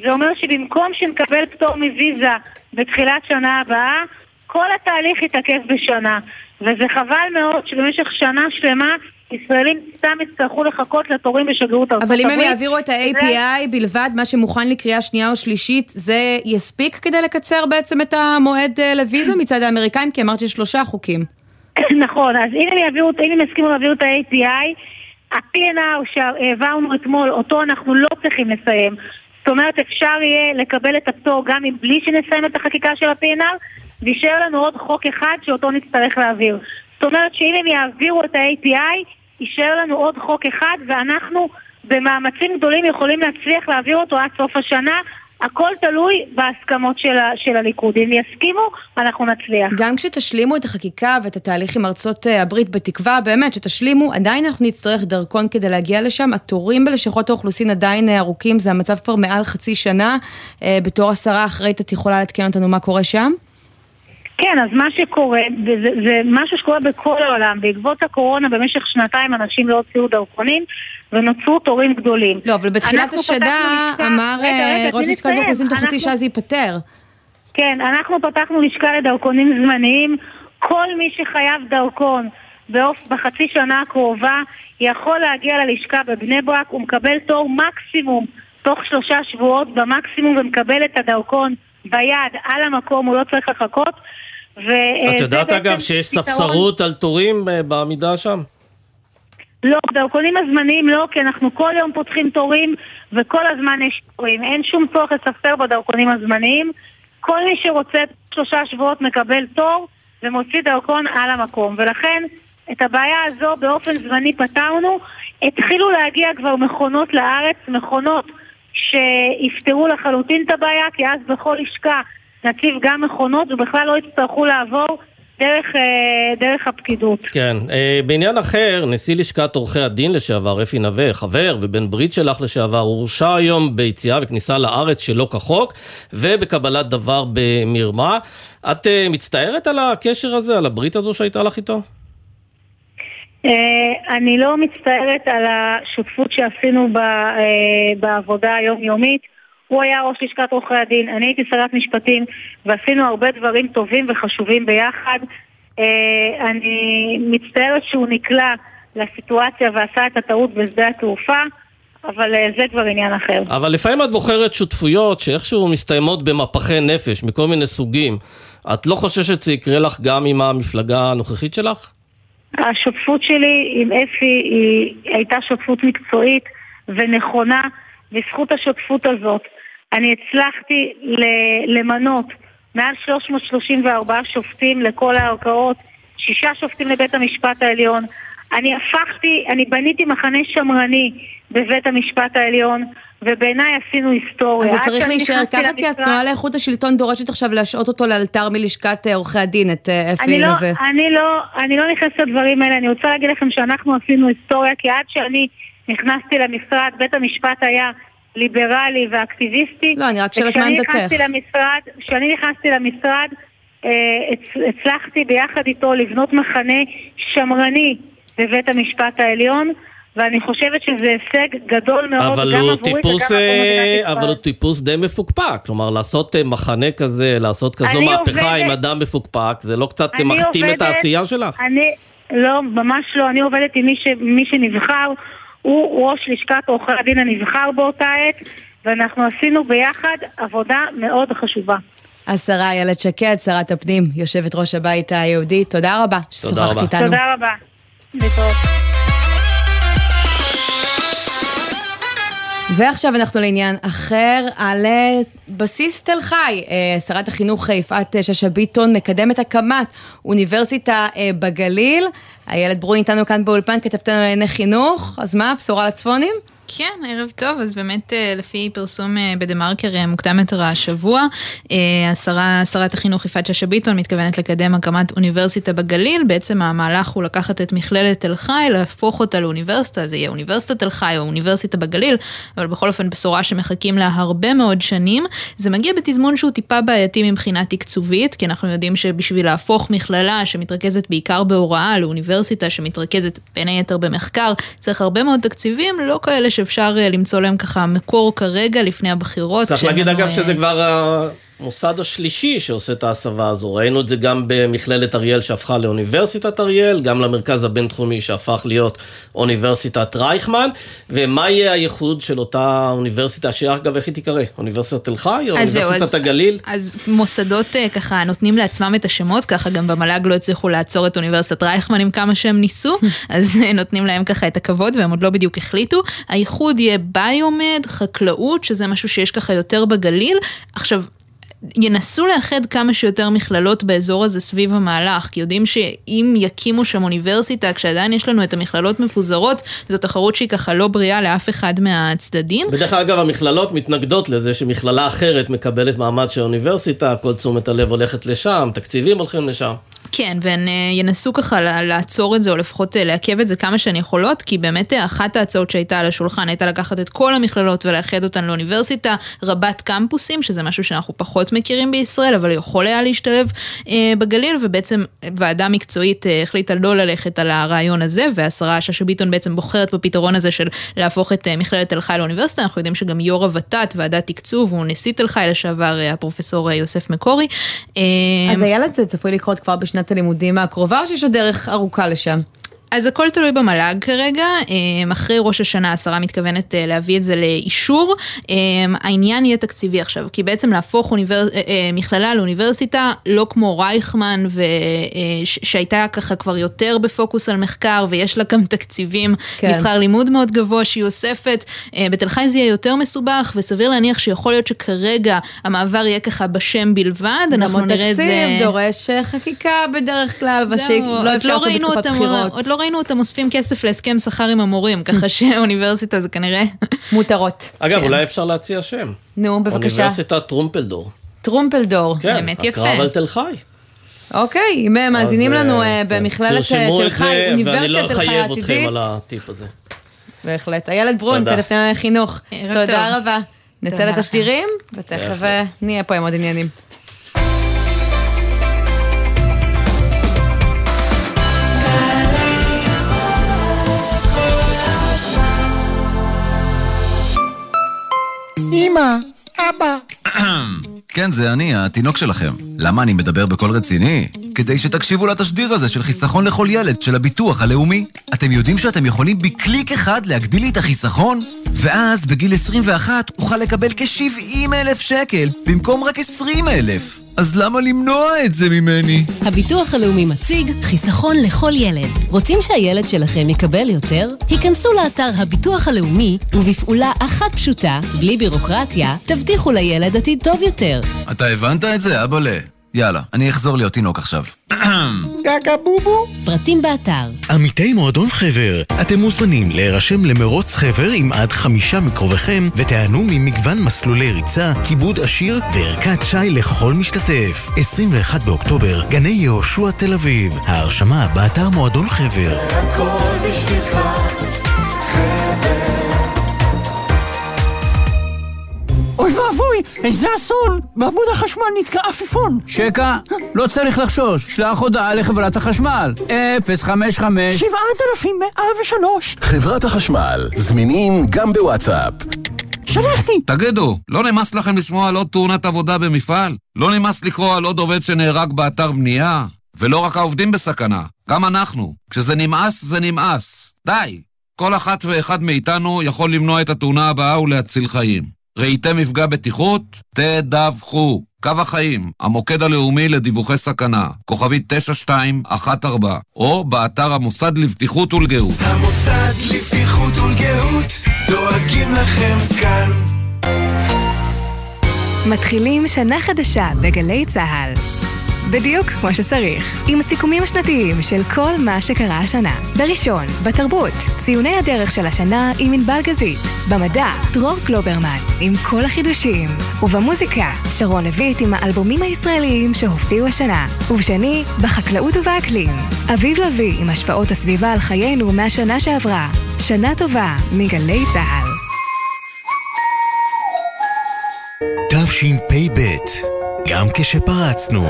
[SPEAKER 5] זה אומר שבמקום שנקבל פטור מוויזה בתחילת שנה הבאה, כל התהליך יתעכב בשנה. וזה חבל מאוד שבמשך שנה שלמה ישראלים סתם יצטרכו לחכות לתורים בשגרירות ארצות
[SPEAKER 2] הברית. אבל אם הם יעבירו את ה-API בלבד, מה שמוכן לקריאה שנייה או שלישית, זה יספיק כדי לקצר בעצם את המועד אה, לוויזה מצד האמריקאים? כי אמרת שיש שלושה חוקים.
[SPEAKER 5] נכון, אז אם הם יעבירו, אם הם יסכימו להעביר את ה-API, ה-PNR שהעברנו אתמול, אותו אנחנו לא צריכים לסיים. זאת אומרת, אפשר יהיה לקבל את הפטור גם בלי שנסיים את החקיקה של ה-PNR, ויישאר לנו עוד חוק אחד שאותו נצטרך להעביר. זאת אומרת שאם הם יעבירו את ה-API, יישאר לנו עוד חוק אחד, ואנחנו במאמצים גדולים יכולים להצליח להעביר אותו עד סוף השנה, הכל תלוי בהסכמות של, ה, של הליכוד. אם יסכימו, אנחנו נצליח.
[SPEAKER 2] גם כשתשלימו את החקיקה ואת התהליך עם ארצות אה, הברית, בתקווה באמת שתשלימו, עדיין אנחנו נצטרך דרכון כדי להגיע לשם. התורים בלשכות האוכלוסין עדיין אה, ארוכים, זה המצב כבר מעל חצי שנה. אה, בתור השרה אחראית, את יכולה לעדכן אותנו מה קורה שם?
[SPEAKER 5] כן, אז מה שקורה, וזה, זה משהו שקורה בכל העולם, בעקבות הקורונה במשך שנתיים אנשים לא הוציאו דרכונים ונוצרו תורים גדולים.
[SPEAKER 2] לא, אבל בתחילת השנה אמר ראש לשכת האוכלוסין תוך חצי שעה זה ייפתר.
[SPEAKER 5] כן, אנחנו פתחנו לשכה לדרכונים זמניים, כל מי שחייב דרכון באופ... בחצי שנה הקרובה יכול להגיע ללשכה בבני ברק, הוא מקבל תור מקסימום תוך שלושה שבועות במקסימום ומקבל את הדרכון ביד, על המקום, הוא לא צריך לחכות.
[SPEAKER 3] את יודעת אגב שיש ספסרות על תורים אה, בעמידה שם?
[SPEAKER 5] לא, דרכונים הזמניים לא, כי אנחנו כל יום פותחים תורים וכל הזמן יש תורים. אין שום צורך לספסר בדרכונים הזמניים. כל מי שרוצה שלושה שבועות מקבל תור ומוציא דרכון על המקום. ולכן את הבעיה הזו באופן זמני פתרנו. התחילו להגיע כבר מכונות לארץ, מכונות שיפתרו לחלוטין את הבעיה, כי אז בכל לשכה נציב גם מכונות ובכלל לא יצטרכו לעבור דרך, אה, דרך הפקידות.
[SPEAKER 3] כן. אה, בעניין אחר, נשיא לשכת עורכי הדין לשעבר, אפי נווה, חבר ובן ברית שלך לשעבר, הורשע היום ביציאה וכניסה לארץ שלא כחוק ובקבלת דבר במרמה. את אה, מצטערת על הקשר הזה, על הברית הזו שהייתה לך איתו?
[SPEAKER 5] אני לא מצטערת על השותפות שעשינו בעבודה היומיומית. הוא היה ראש לשכת עורכי הדין, אני הייתי שרת משפטים, ועשינו הרבה דברים טובים וחשובים ביחד. אה, אני מצטערת שהוא נקלע לסיטואציה ועשה את הטעות בשדה התעופה. אבל אה, זה כבר עניין אחר.
[SPEAKER 3] אבל לפעמים את בוחרת שותפויות שאיכשהו מסתיימות במפחי נפש מכל מיני סוגים. את לא חוששת שזה יקרה לך גם עם המפלגה הנוכחית שלך?
[SPEAKER 5] השותפות שלי עם אפי היא הייתה שותפות מקצועית ונכונה, בזכות השותפות הזאת אני הצלחתי למנות מעל 334 שופטים לכל הערכאות, שישה שופטים לבית המשפט העליון. אני הפכתי, אני בניתי מחנה שמרני בבית המשפט העליון, ובעיניי עשינו היסטוריה.
[SPEAKER 2] אז זה צריך להישאר ככה, כי התנועה לאיכות השלטון דורשת עכשיו להשעות אותו לאלתר מלשכת אה, עורכי הדין, את אה, אפי
[SPEAKER 5] לא, נווה. אני לא, אני לא נכנסת לדברים האלה, אני רוצה להגיד לכם שאנחנו עשינו היסטוריה, כי עד שאני נכנסתי למשרד, בית המשפט היה ליברלי ואקטיביסטי.
[SPEAKER 2] לא, אני רק שואלת מה עמדתך.
[SPEAKER 5] כשאני נכנסתי למשרד, אה, הצלחתי ביחד איתו לבנות מחנה שמרני בבית המשפט העליון. ואני חושבת שזה הישג גדול מאוד גם עבורי וגם עבור מדינת
[SPEAKER 3] אה, ישראל. אבל הוא טיפוס די מפוקפק, כלומר לעשות אה, מחנה כזה, לעשות כזו מהפכה עובדת, עם אדם מפוקפק, זה לא קצת מכתים את העשייה שלך?
[SPEAKER 5] אני, לא, ממש לא, אני עובדת עם מי, ש, מי שנבחר, הוא ראש לשכת עורכי הדין הנבחר באותה עת, ואנחנו עשינו ביחד עבודה מאוד חשובה.
[SPEAKER 2] השרה איילת שקד, שרת הפנים, יושבת ראש הבית היהודי, תודה רבה ששוחחת איתנו.
[SPEAKER 5] תודה רבה.
[SPEAKER 2] ועכשיו אנחנו לעניין אחר, על אה, בסיס תל חי. אה, שרת החינוך יפעת שאשא ביטון מקדמת הקמת אוניברסיטה אה, בגליל. איילת ברון איתנו כאן באולפן, כתבתנו לענייני חינוך, אז מה, בשורה לצפונים?
[SPEAKER 6] כן, ערב טוב, אז באמת אה, לפי פרסום אה, בדה מרקר אה, מוקדם יותר השבוע, השרה, שרת החינוך יפעת שאשא ביטון מתכוונת לקדם הקמת אוניברסיטה בגליל, בעצם המהלך הוא לקחת את מכללת תל חי, להפוך אותה לאוניברסיטה, זה יהיה אוניברסיטת תל חי או אוניברסיטה בגליל, אבל בכל אופן בשורה שמחכים לה הרבה מאוד שנים. זה מגיע בתזמון שהוא טיפה בעייתי מבחינה תקצובית, כי אנחנו יודעים שבשביל להפוך מכללה שמתרכזת בעיקר בהוראה לאוניברסיטה שמתרכזת בין היתר במחקר, צריך הרבה מאוד תקציבים, לא כאלה. שאפשר אה, למצוא להם ככה מקור כרגע לפני הבחירות.
[SPEAKER 3] צריך להגיד אגב אה, שזה כבר המוסד השלישי שעושה את ההסבה הזו. ראינו את זה גם במכללת אריאל שהפכה לאוניברסיטת אריאל, גם למרכז הבינתחומי שהפך להיות אוניברסיטת רייכמן. ומה יהיה הייחוד של אותה אוניברסיטה, שאגב איך היא תיקרא? אוניברסיטת תל חי או אוניברסיטת אז, הגליל?
[SPEAKER 6] אז מוסדות אה, ככה נותנים לעצמם את השמות, ככה גם במל"ג לא הצליחו לעצור את אוניברסיטת רייכמן עם כמה שהם ניסו, אז אה, נותנים להם ככה את הכבוד והם עוד לא בדיוק החליטו. הייחוד יהיה ביומד, חקלאות, שזה משהו שיש ככה יותר בגליל. עכשיו, ינסו לאחד כמה שיותר מכללות באזור הזה סביב המהלך, כי יודעים שאם יקימו שם אוניברסיטה, כשעדיין יש לנו את המכללות מפוזרות, זו תחרות שהיא ככה לא בריאה לאף אחד מהצדדים.
[SPEAKER 3] בדרך אגב, המכללות מתנגדות לזה שמכללה אחרת מקבלת מעמד של אוניברסיטה, כל תשומת הלב הולכת לשם, תקציבים הולכים לשם.
[SPEAKER 6] כן, והן אה, ינסו ככה לעצור את זה, או לפחות אה, לעכב את זה כמה שהן יכולות, כי באמת אה, אחת ההצעות שהייתה על השולחן הייתה לקחת את כל המכללות ולאחד אותן לאוניברסיטה רבת קמפוסים, שזה משהו שאנחנו פחות מכירים בישראל, אבל יכול היה להשתלב אה, בגליל, ובעצם ועדה מקצועית אה, החליטה לא ללכת על הרעיון הזה, והשרה שאשא ביטון בעצם בוחרת בפתרון הזה של להפוך את אה, מכללת תל חי לאוניברסיטה, אנחנו יודעים שגם יו"ר הוות"ת, ועדת תקצוב, הוא נשיא תל חי לשעבר, אה, הפרופסור יוסף מקורי.
[SPEAKER 2] אה, אז הילד זה צפוי לקרות כבר בשנת הלימודים הקרובה, או שיש עוד דרך ארוכה לשם?
[SPEAKER 6] אז הכל תלוי במל"ג כרגע, אמ, אחרי ראש השנה השרה מתכוונת אה, להביא את זה לאישור. אמ, העניין יהיה תקציבי עכשיו, כי בעצם להפוך אוניבר... אה, אה, מכללה לאוניברסיטה, לא כמו רייכמן, ו... שהייתה ככה כבר יותר בפוקוס על מחקר, ויש לה גם תקציבים כן. משכר לימוד מאוד גבוה שהיא אוספת. בתל חי זה יהיה יותר מסובך, וסביר להניח שיכול להיות שכרגע המעבר יהיה ככה בשם בלבד,
[SPEAKER 2] אנחנו נראה את זה... גם התקציב דורש חקיקה בדרך כלל, ושלא אפשר לעשות בתקופת בחירות.
[SPEAKER 6] לא ראינו אותם אוספים כסף להסכם שכר עם המורים, ככה שאוניברסיטה זה כנראה...
[SPEAKER 2] מותרות.
[SPEAKER 3] אגב, כן. אולי אפשר להציע שם.
[SPEAKER 2] נו, בבקשה.
[SPEAKER 3] אוניברסיטת טרומפלדור.
[SPEAKER 2] טרומפלדור.
[SPEAKER 3] כן, באמת יפה. הקרב על תל חי.
[SPEAKER 2] אוקיי, אם מאזינים לנו אה, כן. במכללת תל חי, אוניברסיטת תל חי העתידית.
[SPEAKER 3] ואני לא אחייב אתכם על הטיפ הזה.
[SPEAKER 2] בהחלט. איילת ברון, כתבתם על חינוך. תודה רבה. נצא לתשדירים, ותכף אה, נהיה פה עם עוד עניינים.
[SPEAKER 7] אמא, אבא. כן, זה אני, התינוק שלכם. למה אני מדבר בקול רציני? כדי שתקשיבו לתשדיר הזה של חיסכון לכל ילד של הביטוח הלאומי. אתם יודעים שאתם יכולים בקליק אחד להגדיל לי את החיסכון? ואז בגיל 21 אוכל לקבל כ-70 אלף שקל במקום רק 20 אלף. אז למה למנוע את זה ממני?
[SPEAKER 1] הביטוח הלאומי מציג חיסכון לכל ילד. רוצים שהילד שלכם יקבל יותר? היכנסו לאתר הביטוח הלאומי, ובפעולה אחת פשוטה, בלי בירוקרטיה, תבטיחו לילד עתיד טוב יותר.
[SPEAKER 7] אתה הבנת את זה, אבאלה? יאללה, אני אחזור להיות תינוק עכשיו.
[SPEAKER 1] גגה בובו. פרטים באתר.
[SPEAKER 8] עמיתי מועדון חבר, אתם מוזמנים להירשם למרוץ חבר עם עד חמישה מקרוביכם ותיהנו ממגוון מסלולי ריצה, כיבוד עשיר וערכת שי לכל משתתף. 21 באוקטובר, גני יהושע תל אביב. ההרשמה באתר מועדון חבר. הכל בשבילך, חבר
[SPEAKER 9] איזה אסון! בעמוד החשמל נתקע עפיפון.
[SPEAKER 10] שקע, לא צריך לחשוש, שלח הודעה לחברת החשמל. 055
[SPEAKER 9] 7103
[SPEAKER 11] חברת החשמל, זמינים גם בוואטסאפ.
[SPEAKER 9] שלחתי!
[SPEAKER 12] תגידו, לא נמאס לכם לשמוע על עוד תאונת עבודה במפעל? לא נמאס לקרוא על עוד עובד שנהרג באתר בנייה? ולא רק העובדים בסכנה, גם אנחנו. כשזה נמאס, זה נמאס. די! כל אחת ואחד מאיתנו יכול למנוע את התאונה הבאה ולהציל חיים. ראיתם מפגע בטיחות? תדווחו. קו החיים, המוקד הלאומי לדיווחי סכנה, כוכבית 9214, או באתר המוסד לבטיחות ולגאות.
[SPEAKER 13] המוסד לבטיחות ולגאות, דואגים לכם כאן.
[SPEAKER 14] מתחילים שנה חדשה בגלי צה"ל. בדיוק כמו שצריך, עם הסיכומים השנתיים של כל מה שקרה השנה. בראשון, בתרבות, ציוני הדרך של השנה עם ענבל גזית. במדע, דרור קלוברמן, עם כל החידושים. ובמוזיקה, שרון לויט עם האלבומים הישראליים שהופתיעו השנה. ובשני, בחקלאות ובאקלים. אביב לביא עם השפעות הסביבה על חיינו מהשנה שעברה. שנה טובה, מגלי צה"ל.
[SPEAKER 8] תשפ"ב גם כשפרצנו.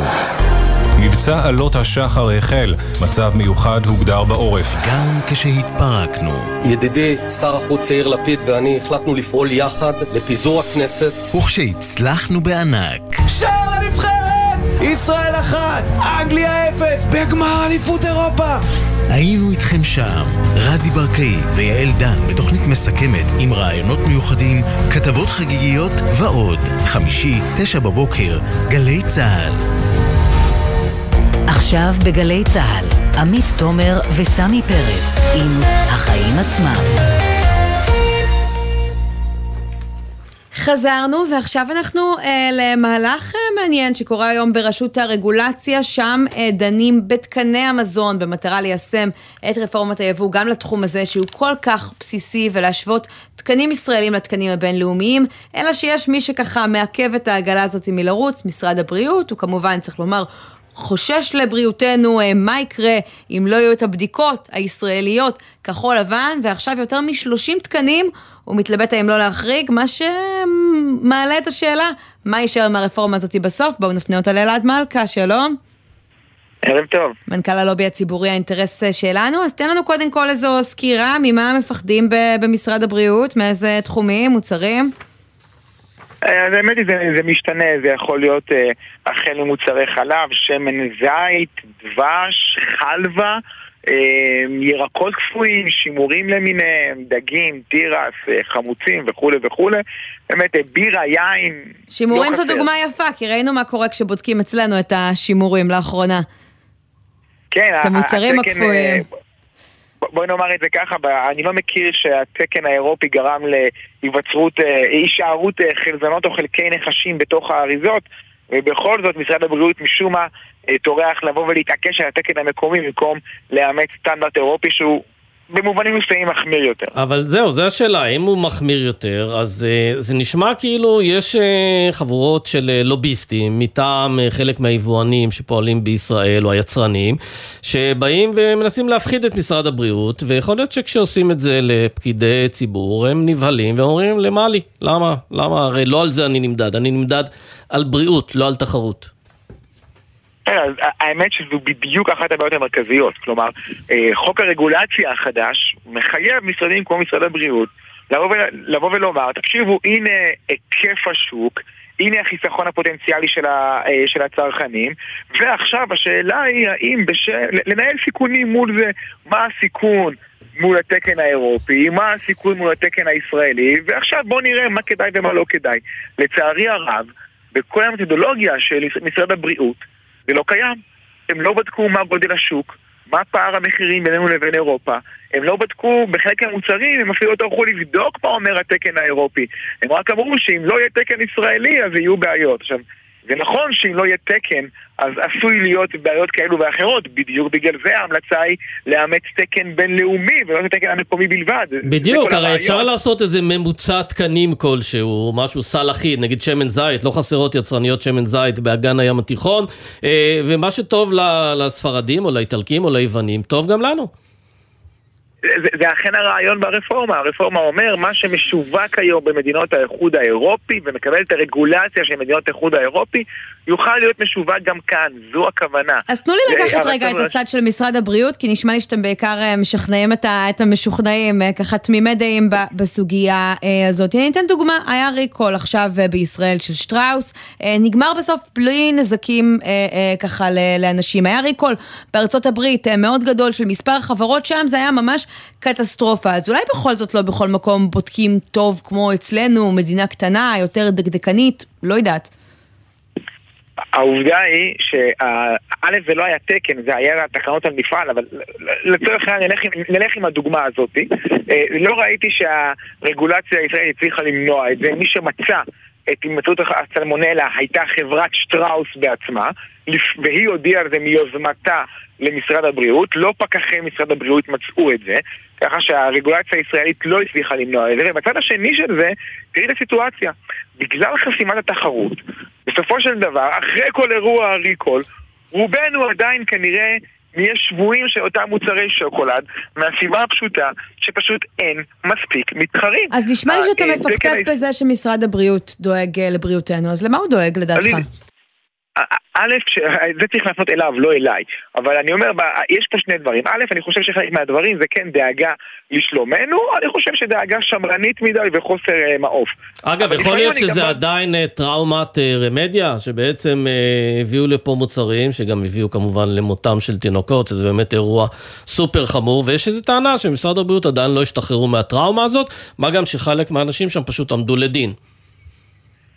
[SPEAKER 15] מבצע עלות השחר החל, מצב מיוחד הוגדר בעורף.
[SPEAKER 8] גם כשהתפרקנו.
[SPEAKER 16] ידידי שר החוץ יאיר לפיד ואני החלטנו לפעול יחד לפיזור הכנסת.
[SPEAKER 8] וכשהצלחנו בענק.
[SPEAKER 17] שער הנבחרת! ישראל אחת! אנגליה אפס! בגמר אליפות אירופה!
[SPEAKER 8] היינו איתכם שם, רזי ברקאי ויעל דן בתוכנית מסכמת עם רעיונות מיוחדים, כתבות חגיגיות ועוד. חמישי, תשע בבוקר, גלי צה"ל.
[SPEAKER 1] עכשיו בגלי צה"ל, עמית תומר וסמי פרץ עם החיים עצמם.
[SPEAKER 2] חזרנו, ועכשיו אנחנו אה, למהלך אה, מעניין שקורה היום ברשות הרגולציה, שם אה, דנים בתקני המזון במטרה ליישם את רפורמת היבוא גם לתחום הזה שהוא כל כך בסיסי ולהשוות תקנים ישראלים לתקנים הבינלאומיים, אלא שיש מי שככה מעכב את העגלה הזאת מלרוץ, משרד הבריאות, הוא כמובן צריך לומר חושש לבריאותנו, אה, מה יקרה אם לא יהיו את הבדיקות הישראליות כחול לבן, ועכשיו יותר מ-30 תקנים, הוא מתלבט האם לא להחריג, מה שמעלה את השאלה, מה יישאר מהרפורמה הזאת בסוף? בואו נפנה אותה לאלעד מלכה, שלום.
[SPEAKER 18] ערב טוב.
[SPEAKER 2] מנכ"ל הלובי הציבורי, האינטרס אה, שלנו, אז תן לנו קודם כל איזו סקירה ממה מפחדים במשרד הבריאות, מאיזה תחומים, מוצרים.
[SPEAKER 18] אה, אז האמת היא, זה, זה משתנה, זה יכול להיות אה, החל ממוצרי חלב, שמן זית, דבש, חלבה, אה, ירקות קפואים, שימורים למיניהם, דגים, תירס, אה, חמוצים וכולי וכולי. באמת, אה, בירה, יין.
[SPEAKER 2] שימורים
[SPEAKER 18] לא
[SPEAKER 2] זו. דוגמה יפה, כי ראינו מה קורה כשבודקים אצלנו את השימורים לאחרונה.
[SPEAKER 18] כן,
[SPEAKER 2] את המוצרים
[SPEAKER 18] התקן,
[SPEAKER 2] הקפואים.
[SPEAKER 18] בואי נאמר את זה ככה, אני לא מכיר שהתקן האירופי גרם להיווצרות, אה, הישארות אה, חלזונות או חלקי נחשים בתוך האריזות, ובכל זאת משרד הבריאות משום מה אה, טורח לבוא ולהתעקש על התקן המקומי במקום לאמץ סטנדרט אירופי שהוא במובנים מסוימים מחמיר יותר.
[SPEAKER 3] אבל זהו, זו השאלה, אם הוא מחמיר יותר, אז uh, זה נשמע כאילו יש uh, חבורות של uh, לוביסטים מטעם חלק מהיבואנים שפועלים בישראל, או היצרנים, שבאים ומנסים להפחיד את משרד הבריאות, ויכול להיות שכשעושים את זה לפקידי ציבור, הם נבהלים ואומרים, למה לי? למה? למה? הרי לא על זה אני נמדד, אני נמדד על בריאות, לא על תחרות.
[SPEAKER 18] כן, אז האמת שזו בדיוק אחת הבעיות המרכזיות. כלומר, אה, חוק הרגולציה החדש מחייב משרדים כמו משרד הבריאות לבוא, לבוא ולומר, תקשיבו, הנה היקף השוק, הנה החיסכון הפוטנציאלי של, ה, אה, של הצרכנים, ועכשיו השאלה היא האם בשל, לנהל סיכונים מול זה, מה הסיכון מול התקן האירופי, מה הסיכון מול התקן הישראלי, ועכשיו בואו נראה מה כדאי ומה לא כדאי. לצערי הרב, בכל המתודולוגיה של משרד הבריאות, זה לא קיים. הם לא בדקו מה גודל השוק, מה פער המחירים בינינו לבין אירופה. הם לא בדקו בחלק מהמוצרים, הם אפילו לא טרחו לבדוק מה אומר התקן האירופי. הם רק אמרו שאם לא יהיה תקן ישראלי אז יהיו בעיות. עכשיו, זה נכון שאם לא יהיה תקן, אז עשוי להיות בעיות כאלו ואחרות. בדיוק בגלל זה ההמלצה היא לאמץ תקן בינלאומי ולא את התקן המקומי בלבד.
[SPEAKER 3] בדיוק, הרי. אפשר לעשות איזה ממוצע תקנים כלשהו, משהו סל אחיד, נגיד שמן זית, לא חסרות יצרניות שמן זית באגן הים התיכון, אה, ומה שטוב לספרדים או לאיטלקים או ליוונים, טוב גם לנו.
[SPEAKER 18] זה, זה אכן הרעיון ברפורמה. הרפורמה אומר, מה שמשווק היום במדינות האיחוד האירופי ומקבל את הרגולציה של מדינות האיחוד האירופי, יוכל להיות משווק גם כאן, זו הכוונה.
[SPEAKER 2] אז תנו לי לקחת רגע את הצד של משרד הבריאות, כי נשמע לי שאתם בעיקר אה, משכנעים את המשוכנעים, אה, ככה תמימי דעים בסוגיה אה, הזאת. אני אתן דוגמה, היה ריקול עכשיו בישראל של שטראוס, נגמר בסוף בלי נזקים ככה לאנשים. היה ריקול בארצות הברית מאוד גדול של מספר חברות שם, זה היה ממש קטסטרופה. אז אולי בכל זאת לא בכל מקום בודקים טוב כמו אצלנו, מדינה קטנה, יותר דקדקנית, לא יודעת.
[SPEAKER 18] העובדה היא שא' זה לא היה תקן, זה היה תקנות על מפעל, אבל לצורך העניין נלך, נלך עם הדוגמה הזאת. אה, לא ראיתי שהרגולציה הישראלית הצליחה למנוע את זה. מי שמצא את הימצאות הסלמונלה הייתה חברת שטראוס בעצמה, והיא הודיעה על זה מיוזמתה למשרד הבריאות, לא פקחי משרד הבריאות מצאו את זה, ככה שהרגולציה הישראלית לא הצליחה למנוע את זה, ובצד השני של זה, תראי את הסיטואציה, בגלל חסימת התחרות, בסופו של דבר, אחרי כל אירוע הריקול, רובנו עדיין כנראה נהיה שבויים של אותם מוצרי שוקולד, מהסיבה הפשוטה שפשוט אין מספיק מתחרים.
[SPEAKER 2] אז נשמע לי שאתה
[SPEAKER 18] אה, תקן
[SPEAKER 2] מפקפק
[SPEAKER 18] הישראלי-
[SPEAKER 2] בזה שמשרד הבריאות דואג אה, לבריאותנו, אז למה הוא דואג לדעתך?
[SPEAKER 18] א', ש- זה צריך לעשות אליו, לא אליי. אבל אני אומר, יש פה שני דברים. א', אני חושב שחלק מהדברים זה כן דאגה לשלומנו, אני חושב שדאגה שמרנית מדי וחוסר אה, מעוף.
[SPEAKER 3] אגב, יכול להיות שזה
[SPEAKER 18] גם-
[SPEAKER 3] עדיין אה, טראומת אה, רמדיה, שבעצם אה, הביאו לפה מוצרים, שגם הביאו כמובן למותם של תינוקות, שזה באמת אירוע סופר חמור, ויש איזו טענה שמשרד הבריאות עדיין לא השתחררו מהטראומה הזאת, מה גם שחלק מהאנשים שם פשוט עמדו לדין.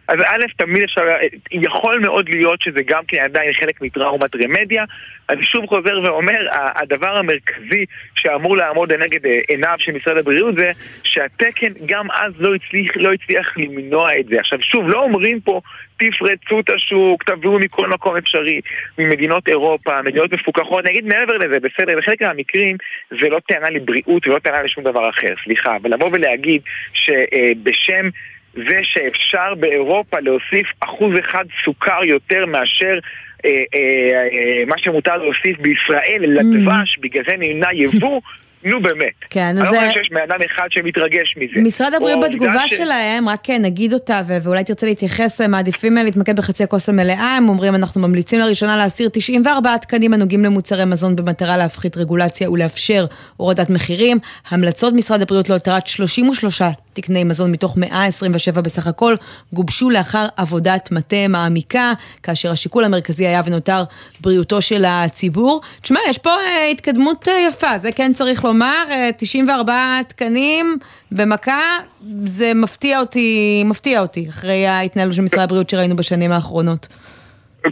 [SPEAKER 18] אז א', תמיד אפשר, יכול מאוד להיות שזה גם כן עדיין חלק מטראומת רמדיה. אני שוב חוזר ואומר, הדבר המרכזי שאמור לעמוד לנגד אה, עיניו של משרד הבריאות זה שהתקן גם אז לא הצליח, לא הצליח למנוע את זה. עכשיו שוב, לא אומרים פה תפרצו את השוק, תביאו מכל מקום אפשרי, ממדינות אירופה, מדינות מפוקחות, נגיד מעבר לזה, בסדר, בחלק מהמקרים זה לא טענה לבריאות ולא טענה לשום דבר אחר, סליחה, אבל לבוא ולהגיד שבשם... זה שאפשר באירופה להוסיף אחוז אחד סוכר יותר מאשר אה, אה, אה, מה שמותר להוסיף בישראל לדבש, בגלל זה נמנע יבוא. נו באמת.
[SPEAKER 2] כן, אז...
[SPEAKER 18] אני לא חושב שיש בן אדם אחד שמתרגש מזה.
[SPEAKER 2] משרד הבריאות בתגובה ש... שלהם, רק נגיד אותה, ו- ואולי תרצה להתייחס, הם מעדיפים להתמקד בחצי הכוס המלאה, הם אומרים, אנחנו ממליצים לראשונה להסיר 94 תקנים הנוגעים למוצרי מזון במטרה להפחית רגולציה ולאפשר הורדת מחירים. המלצות משרד הבריאות להותרת 33 תקני מזון מתוך 127 בסך הכל, גובשו לאחר עבודת מטה מעמיקה, כאשר השיקול המרכזי היה ונותר בריאותו של הציבור. תשמע, יש פה אה, התקדמות אה, יפה, זה כן צריך לומר, אה, 94 תקנים במכה, זה מפתיע אותי, מפתיע אותי, אחרי ההתנהלות של משרד הבריאות שראינו בשנים האחרונות.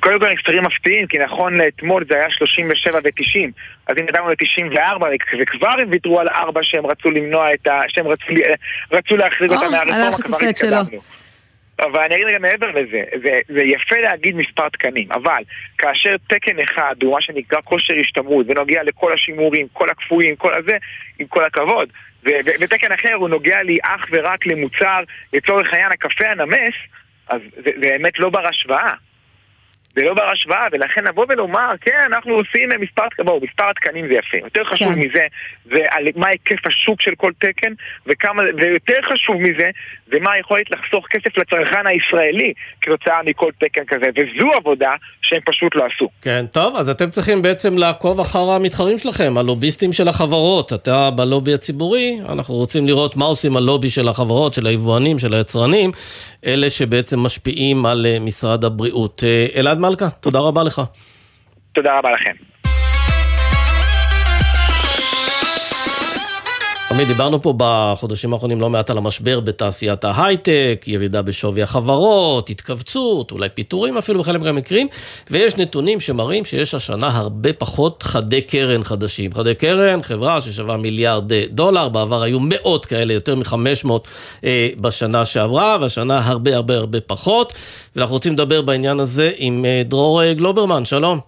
[SPEAKER 18] קודם כל מספרים מפתיעים, כי נכון לאתמול זה היה 37 ו-90 אז אם ידענו ל-94 וכבר הם ויתרו על 4 שהם רצו למנוע את ה... שהם רצו, רצו להחריג אותם
[SPEAKER 2] אה,
[SPEAKER 18] מהרפורמה, כבר התקדמנו. אבל אני אגיד רגע מעבר לזה, זה, זה יפה להגיד מספר תקנים, אבל כאשר תקן אחד הוא מה שנקרא כושר השתמרות ונוגע לכל השימורים, כל הקפואים, כל הזה, עם כל הכבוד, ו- ו- ותקן אחר הוא נוגע לי אך ורק למוצר, לצורך העניין הקפה הנמס, אז זה, זה באמת לא בר השוואה. זה לא בר השוואה, ולכן לבוא ולומר, כן, אנחנו עושים מספר, בואו, מספר התקנים זה יפה. יותר חשוב כן. מזה, זה על מה היקף השוק של כל תקן, וכמה, ויותר חשוב מזה, זה מה היכולת לחסוך כסף לצרכן הישראלי כתוצאה מכל תקן כזה, וזו עבודה שהם פשוט לא עשו.
[SPEAKER 3] כן, טוב, אז אתם צריכים בעצם לעקוב אחר המתחרים שלכם, הלוביסטים של החברות. אתה בלובי הציבורי, אנחנו רוצים לראות מה עושים הלובי של החברות, של היבואנים, של היצרנים, אלה שבעצם משפיעים על אה, משרד הבריאות. אה, אלעד מלכה, תודה רבה לך.
[SPEAKER 18] תודה רבה לכם.
[SPEAKER 3] תמיד דיברנו פה בחודשים האחרונים לא מעט על המשבר בתעשיית ההייטק, ירידה בשווי החברות, התכווצות, אולי פיטורים אפילו בחלק מהמקרים, ויש נתונים שמראים שיש השנה הרבה פחות חדי קרן חדשים. חדי קרן, חברה ששווה מיליארד דולר, בעבר היו מאות כאלה, יותר מ-500 אה, בשנה שעברה, והשנה הרבה הרבה הרבה פחות. ואנחנו רוצים לדבר בעניין הזה עם אה, דרור אה, גלוברמן, שלום.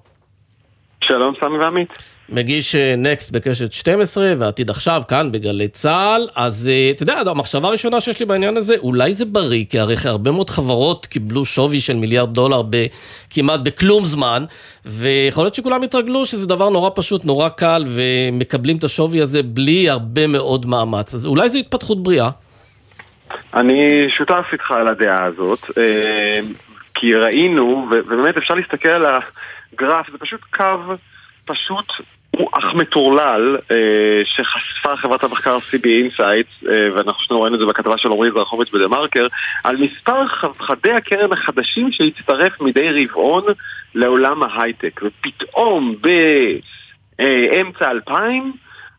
[SPEAKER 19] שלום, סמי ועמית.
[SPEAKER 3] מגיש נקסט בקשת 12 ועתיד עכשיו כאן בגלי צה"ל, אז אה, אתה יודע, המחשבה הראשונה שיש לי בעניין הזה, אולי זה בריא, כי הרי הרבה מאוד חברות קיבלו שווי של מיליארד דולר כמעט בכלום זמן, ויכול להיות שכולם יתרגלו שזה דבר נורא פשוט, נורא קל, ומקבלים את השווי הזה בלי הרבה מאוד מאמץ, אז אולי זו התפתחות בריאה.
[SPEAKER 19] אני שותף איתך על הדעה הזאת, אה, כי ראינו, ובאמת אפשר להסתכל על הגרף, זה פשוט קו... פשוט הוא אך מטורלל אה, שחשפה חברת המחקר CB Insights, אה, ואנחנו שנינו ראינו את זה בכתבה של עמרי זרחוביץ' בדה מרקר, על מספר חדי הקרן החדשים שהצטרף מדי רבעון לעולם ההייטק. ופתאום באמצע 2000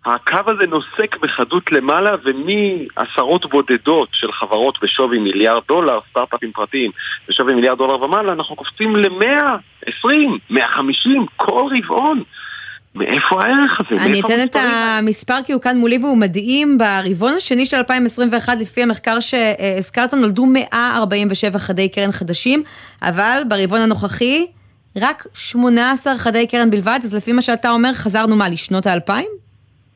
[SPEAKER 19] הקו הזה נוסק בחדות למעלה ומעשרות בודדות של חברות בשווי מיליארד דולר, סטארט-אפים פרטיים בשווי מיליארד דולר ומעלה, אנחנו קופצים ל-120, 150 כל רבעון. מאיפה הערך הזה?
[SPEAKER 2] אני אתן את המספר כי הוא כאן מולי והוא מדהים. ברבעון השני של 2021, לפי המחקר שהזכרת, נולדו 147 חדי קרן חדשים, אבל ברבעון הנוכחי, רק 18 חדי קרן בלבד, אז לפי מה שאתה אומר, חזרנו מה, לשנות האלפיים?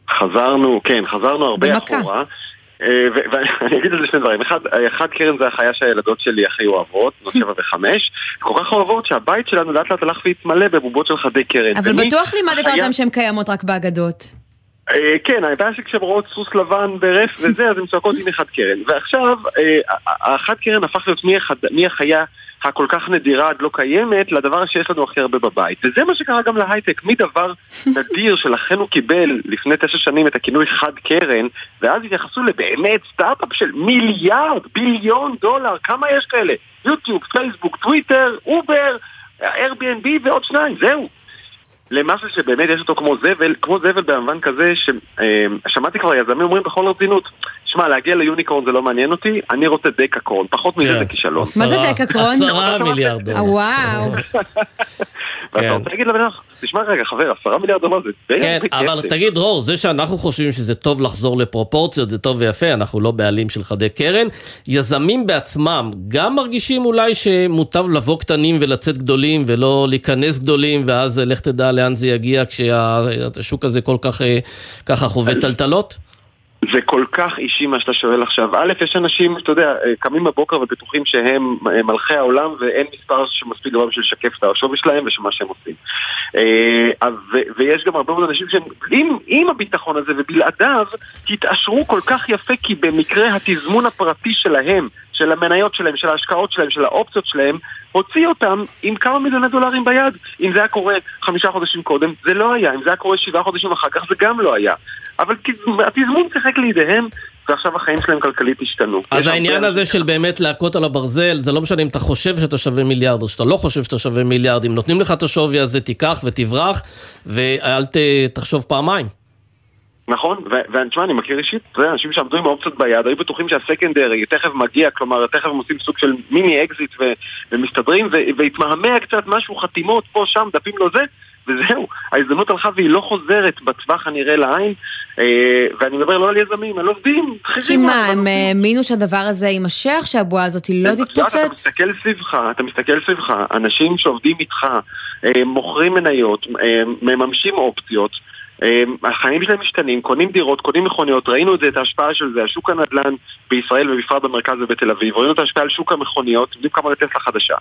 [SPEAKER 19] חזרנו, כן, חזרנו הרבה במכה. אחורה. אה, ואני אגיד על זה שני דברים. אחד, אחד קרן זה החיה שהילדות שלי הכי אוהבות, בנות שבע וחמש, כל כך אוהבות שהבית שלנו לאט לאט הלך והתמלא בבובות של חדי קרן.
[SPEAKER 2] אבל בטוח לימדת אותם שהן קיימות רק באגדות.
[SPEAKER 19] אה, כן, הבעיה שכשהן רואות סוס לבן ברף וזה, אז הן צועקות עם אחד קרן. ועכשיו, אה, האחד קרן הפך להיות מהחיה הכל כך נדירה עד לא קיימת, לדבר שיש לנו הכי הרבה בבית. וזה מה שקרה גם להייטק, מדבר נדיר שלכן הוא קיבל לפני תשע שנים את הכינוי חד קרן, ואז התייחסו לבאמת סטארט-אפ של מיליארד, billion דולר, כמה יש כאלה? יוטיוב, פייסבוק, טוויטר, אובר, Airbnb ועוד שניים, זהו. למשהו שבאמת יש אותו כמו זבל, כמו זבל במובן כזה ששמעתי כבר יזמים אומרים בכל רצינות, שמע, להגיע ל unicorn זה לא מעניין אותי, אני רוצה decacorn, פחות מזה
[SPEAKER 3] כן.
[SPEAKER 19] זה כישלון.
[SPEAKER 2] מה זה decacorn?
[SPEAKER 3] עשרה מיליארד דולר.
[SPEAKER 2] וואו.
[SPEAKER 19] ואתה
[SPEAKER 3] כן.
[SPEAKER 19] רוצה להגיד לבן אדם, תשמע רגע חבר, עשרה מיליארד דולר זה די
[SPEAKER 3] כן, אבל. תגיד דרור, זה שאנחנו חושבים שזה טוב לחזור לפרופורציות, זה טוב ויפה, אנחנו לא בעלים של חדי קרן. יזמים בעצמם גם מרגישים אולי שמוטב לבוא קטנים ולצאת גדולים ולא להיכנס גדולים, ואז לך תדע לאן זה יגיע כשהשוק הזה כל כך אה, ככה חווה טלטלות?
[SPEAKER 19] זה כל כך אישי מה שאתה שואל עכשיו. א', יש אנשים, אתה יודע, אה, קמים בבוקר ובטוחים שהם אה, מלכי העולם ואין מספר שמספיק גבוה בשביל לשקף את השווי שלהם ושל מה שהם עושים. אה, ויש גם הרבה מאוד אנשים שהם, עם, עם הביטחון הזה ובלעדיו, התעשרו כל כך יפה כי במקרה התזמון הפרטי שלהם, של המניות שלהם, של ההשקעות שלהם, של האופציות שלהם, הוציא אותם עם כמה מיליוני דולרים ביד. אם זה היה קורה חמישה חודשים קודם, זה לא היה. אם זה היה קורה שבעה חודשים אחר כך, זה גם לא היה. אבל תז- התזמון שיחק לידיהם, ועכשיו החיים שלהם כלכלית השתנו.
[SPEAKER 3] אז העניין הזה של באמת להכות על הברזל, זה לא משנה אם אתה חושב שאתה שווה מיליארד או שאתה לא חושב שאתה שווה מיליארד, אם נותנים לך את השווי הזה, תיקח ותברח, ואל ת- תחשוב פעמיים.
[SPEAKER 19] נכון, ותשמע, אני מכיר אישית, אתה יודע, אנשים שעמדו עם האופציות ביד, היו בטוחים שה secondary תכף מגיע, כלומר, תכף הם עושים סוג של מיני אקזיט ומסתדרים, והתמהמה קצת משהו, חתימות, פה, שם, דפים לא זה, וזהו. ההזדמנות הלכה והיא לא חוזרת בטווח הנראה לעין, אה, ואני מדבר לא על יזמים, על עובדים,
[SPEAKER 2] כי מה, הם האמינו שהדבר הזה יימשך, שהבועה הזאת לא
[SPEAKER 19] אתה
[SPEAKER 2] תתפוצץ?
[SPEAKER 19] מסתכל סביבך, אתה מסתכל סביבך, אנשים שעובדים איתך, אה, מוכרים מניות, אה, מממשים אופציות, אה, החיים שלהם משתנים, קונים דירות, קונים מכוניות, ראינו את זה, את ההשפעה של זה, על שוק הנדל"ן בישראל ובפרט במרכז ובתל אביב, ראינו את ההשפעה על שוק המכוניות, יודעים כמה לטסלה חדשה.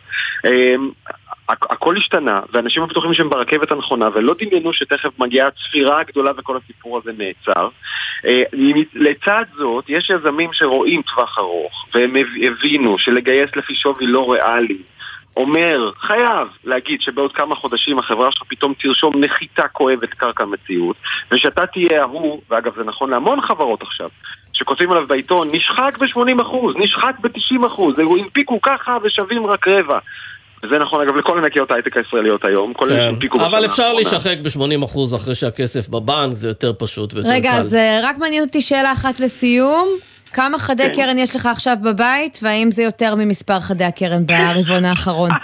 [SPEAKER 19] הכ- הכל השתנה, ואנשים היו בטוחים שהם ברכבת הנכונה, ולא דמיינו שתכף מגיעה הצפירה הגדולה וכל הסיפור הזה נעצר. אה, לצד זאת, יש יזמים שרואים טווח ארוך, והם הב- הבינו שלגייס לפי שווי לא ריאלי. אומר, חייב להגיד שבעוד כמה חודשים החברה שלך פתאום תרשום נחיתה כואבת קרקע מציאות, ושאתה תהיה ההוא, ואגב זה נכון להמון חברות עכשיו, שכותבים עליו בעיתון, נשחק ב-80%, נשחק ב-90%, הם הנפיקו ככה ושווים רק רבע. וזה נכון אגב לכל ענקיות ההייטק הישראליות היום, כל אלה
[SPEAKER 3] כן.
[SPEAKER 19] שהנפיקו
[SPEAKER 3] אבל אפשר. להישחק ב-80% אחרי שהכסף בבנק, זה יותר פשוט ויותר קל.
[SPEAKER 2] רגע, אז אה, רק מעניין אותי שאלה אחת לסיום. כמה חדי
[SPEAKER 19] כן.
[SPEAKER 2] קרן יש לך עכשיו בבית, והאם זה יותר ממספר חדי הקרן ברבעון האחרון?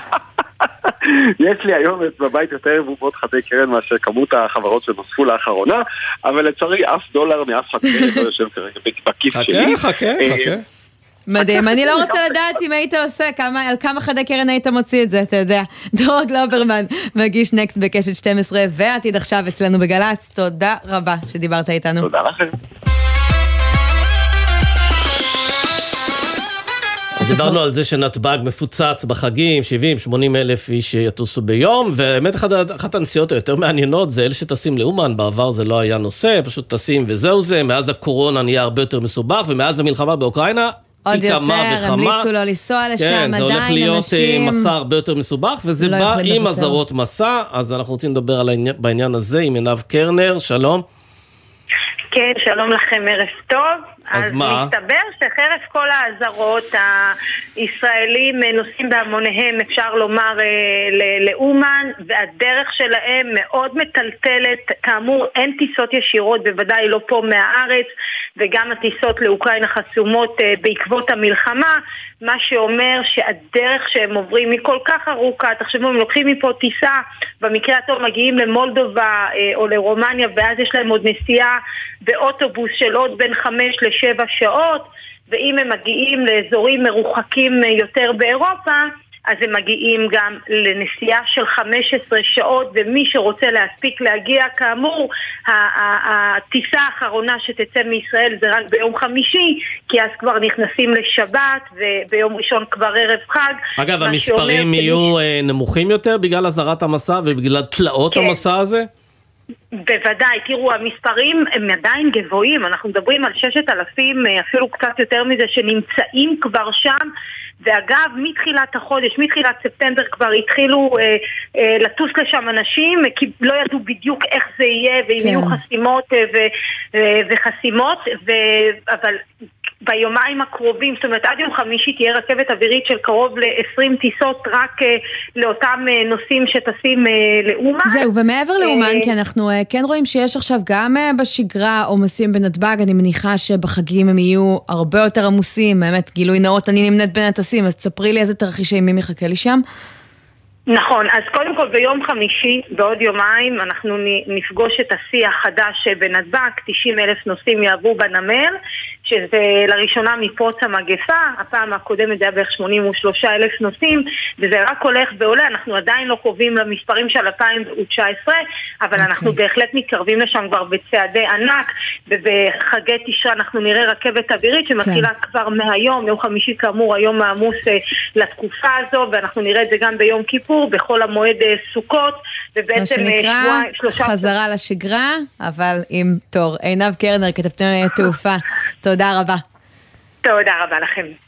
[SPEAKER 19] יש לי היום בבית יותר בובות חדי קרן מאשר כמות החברות שנוספו לאחרונה, אבל לצערי אף דולר מאף חד קרן לא יושב כרגע בכיס שלי.
[SPEAKER 3] חכה, חכה,
[SPEAKER 19] אה,
[SPEAKER 3] חכה.
[SPEAKER 2] מדהים, אני לא רוצה לדעת אם היית עושה, כמה, על כמה חדי קרן היית מוציא את זה, אתה יודע. דרור גלוברמן, מגיש נקסט בקשת 12, ועתיד עכשיו אצלנו בגל"צ. תודה רבה שדיברת איתנו.
[SPEAKER 19] תודה לכם.
[SPEAKER 3] דיברנו על זה שנתב"ג מפוצץ בחגים, 70-80 אלף איש יטוסו ביום, ובאמת אחת, אחת הנסיעות היותר מעניינות זה אלה שטסים לאומן, בעבר זה לא היה נושא, פשוט טסים וזהו זה, מאז הקורונה נהיה הרבה יותר מסובך, ומאז המלחמה באוקראינה,
[SPEAKER 2] עוד יותר. המליצו לא לנסוע לשם,
[SPEAKER 3] כן, זה הולך
[SPEAKER 2] עדיין
[SPEAKER 3] להיות אה,
[SPEAKER 2] אנשים...
[SPEAKER 3] מסע הרבה יותר מסובך, וזה
[SPEAKER 2] לא
[SPEAKER 3] בא עם. אזהרות מסע, אז אנחנו רוצים לדבר על העניין, בעניין הזה עם עינב קרנר, שלום.
[SPEAKER 4] כן, שלום לכם, ערב טוב.
[SPEAKER 3] אז מה?
[SPEAKER 4] מסתבר שחרף כל האזהרות, הישראלים אה, נוסעים בהמוניהם, אפשר לומר, אה, ל- לאומן, והדרך שלהם מאוד מטלטלת. כאמור, אין טיסות ישירות, בוודאי לא פה מהארץ, וגם הטיסות לאוקראינה חסומות אה, בעקבות המלחמה, מה שאומר שהדרך שהם עוברים היא כל כך ארוכה. תחשבו, הם לוקחים מפה טיסה, במקרה הטוב מגיעים למולדובה או לרומניה, ואז יש להם עוד נסיעה באוטובוס של עוד בין חמש לשבע שעות, ואם הם מגיעים לאזורים מרוחקים יותר באירופה, אז הם מגיעים גם לנסיעה של 15 שעות, ומי שרוצה להספיק להגיע, כאמור, הטיסה האחרונה שתצא מישראל זה רק ביום חמישי, כי אז כבר נכנסים לשבת, וביום ראשון כבר ערב חג.
[SPEAKER 3] אגב, המספרים יהיו אה, נמוכים יותר בגלל אזהרת המסע ובגלל תלאות
[SPEAKER 4] כן.
[SPEAKER 3] המסע הזה?
[SPEAKER 4] בוודאי, תראו, המספרים הם עדיין גבוהים, אנחנו מדברים על ששת אלפים, אה, אפילו קצת יותר מזה, שנמצאים כבר שם, ואגב, מתחילת החודש, מתחילת ספטמבר כבר התחילו אה, אה, לטוס לשם אנשים, כי לא ידעו בדיוק איך זה יהיה, ואם
[SPEAKER 2] כן.
[SPEAKER 4] יהיו חסימות אה, ו, אה, וחסימות, ו, אבל
[SPEAKER 20] ביומיים הקרובים, זאת אומרת עד יום חמישי תהיה רכבת אווירית של קרוב ל-20 טיסות רק אה, לאותם אה, נוסעים שטסים אה, לאומן.
[SPEAKER 2] זהו, ומעבר לאומן, כי אנחנו כן רואים שיש עכשיו גם בשגרה עומסים בנתב"ג, אני מניחה שבחגים הם יהיו הרבה יותר עמוסים, באמת, גילוי נאות, אני נמנית בין הטסים, אז תספרי לי איזה תרחישי מי מחכה לי שם.
[SPEAKER 20] נכון, אז קודם כל ביום חמישי, בעוד יומיים, אנחנו נפגוש את השיא החדש בנתב"ג, 90 אלף נוסעים יעברו בנמל, שזה לראשונה מפרוץ המגפה, הפעם הקודמת זה היה בערך 83 אלף נוסעים, וזה רק הולך ועולה, אנחנו עדיין לא קרובים למספרים של 2019, אבל okay. אנחנו בהחלט מתקרבים לשם כבר בצעדי ענק, ובחגי תשרה אנחנו נראה רכבת אווירית שמתחילה okay. כבר מהיום, יום חמישי כאמור היום העמוס אה, לתקופה הזו, ואנחנו נראה את זה גם ביום כיפור. בחול המועד אה, סוכות, ובעצם
[SPEAKER 2] מה שנקרא,
[SPEAKER 20] שבועיים, שלושה...
[SPEAKER 2] חזרה לשגרה, אבל עם תור. עינב קרנר, כתבתנו תעופה, תודה רבה.
[SPEAKER 20] תודה רבה לכם.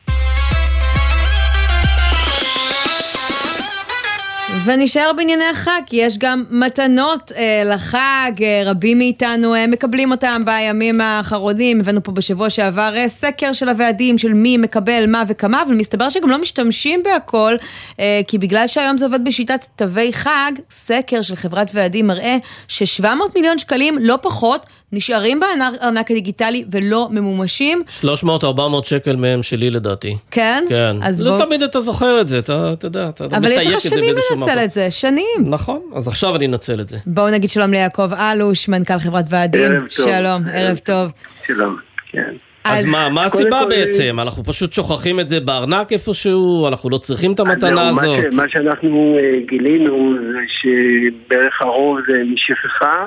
[SPEAKER 2] ונשאר בענייני החג, כי יש גם מתנות אה, לחג, אה, רבים מאיתנו אה, מקבלים אותם בימים האחרונים, הבאנו פה בשבוע שעבר אה, סקר של הוועדים של מי מקבל מה וכמה, אבל מסתבר שגם לא משתמשים בהכל, אה, כי בגלל שהיום זה עובד בשיטת תווי חג, סקר של חברת ועדים מראה ש-700 מיליון שקלים, לא פחות, נשארים בארנק הדיגיטלי ולא ממומשים.
[SPEAKER 3] 300-400 שקל מהם שלי לדעתי.
[SPEAKER 2] כן?
[SPEAKER 3] כן.
[SPEAKER 2] אז
[SPEAKER 3] לא
[SPEAKER 2] בוא-
[SPEAKER 3] תמיד אתה זוכר את זה, אתה אתה יודע, אתה
[SPEAKER 2] אבל יש
[SPEAKER 3] מתייק
[SPEAKER 2] לך
[SPEAKER 3] את זה
[SPEAKER 2] שנים
[SPEAKER 3] באיזשהו
[SPEAKER 2] לנצל
[SPEAKER 3] מקום.
[SPEAKER 2] את זה, שנים.
[SPEAKER 3] נכון, אז עכשיו אני אנצל את זה.
[SPEAKER 2] בואו נגיד שלום ליעקב אלוש, מנכ"ל חברת ועדים.
[SPEAKER 21] ערב טוב.
[SPEAKER 2] שלום, ערב טוב.
[SPEAKER 21] שלום, כן.
[SPEAKER 3] אז מה, מה
[SPEAKER 21] קודם
[SPEAKER 3] הסיבה
[SPEAKER 21] כל-
[SPEAKER 3] בעצם? אנחנו פשוט שוכחים את זה בארנק איפשהו, אנחנו לא צריכים את המתנה
[SPEAKER 21] לא, מה
[SPEAKER 3] הזאת.
[SPEAKER 21] ש- מה שאנחנו אה, גילינו זה שבערך הרוב זה משכחה,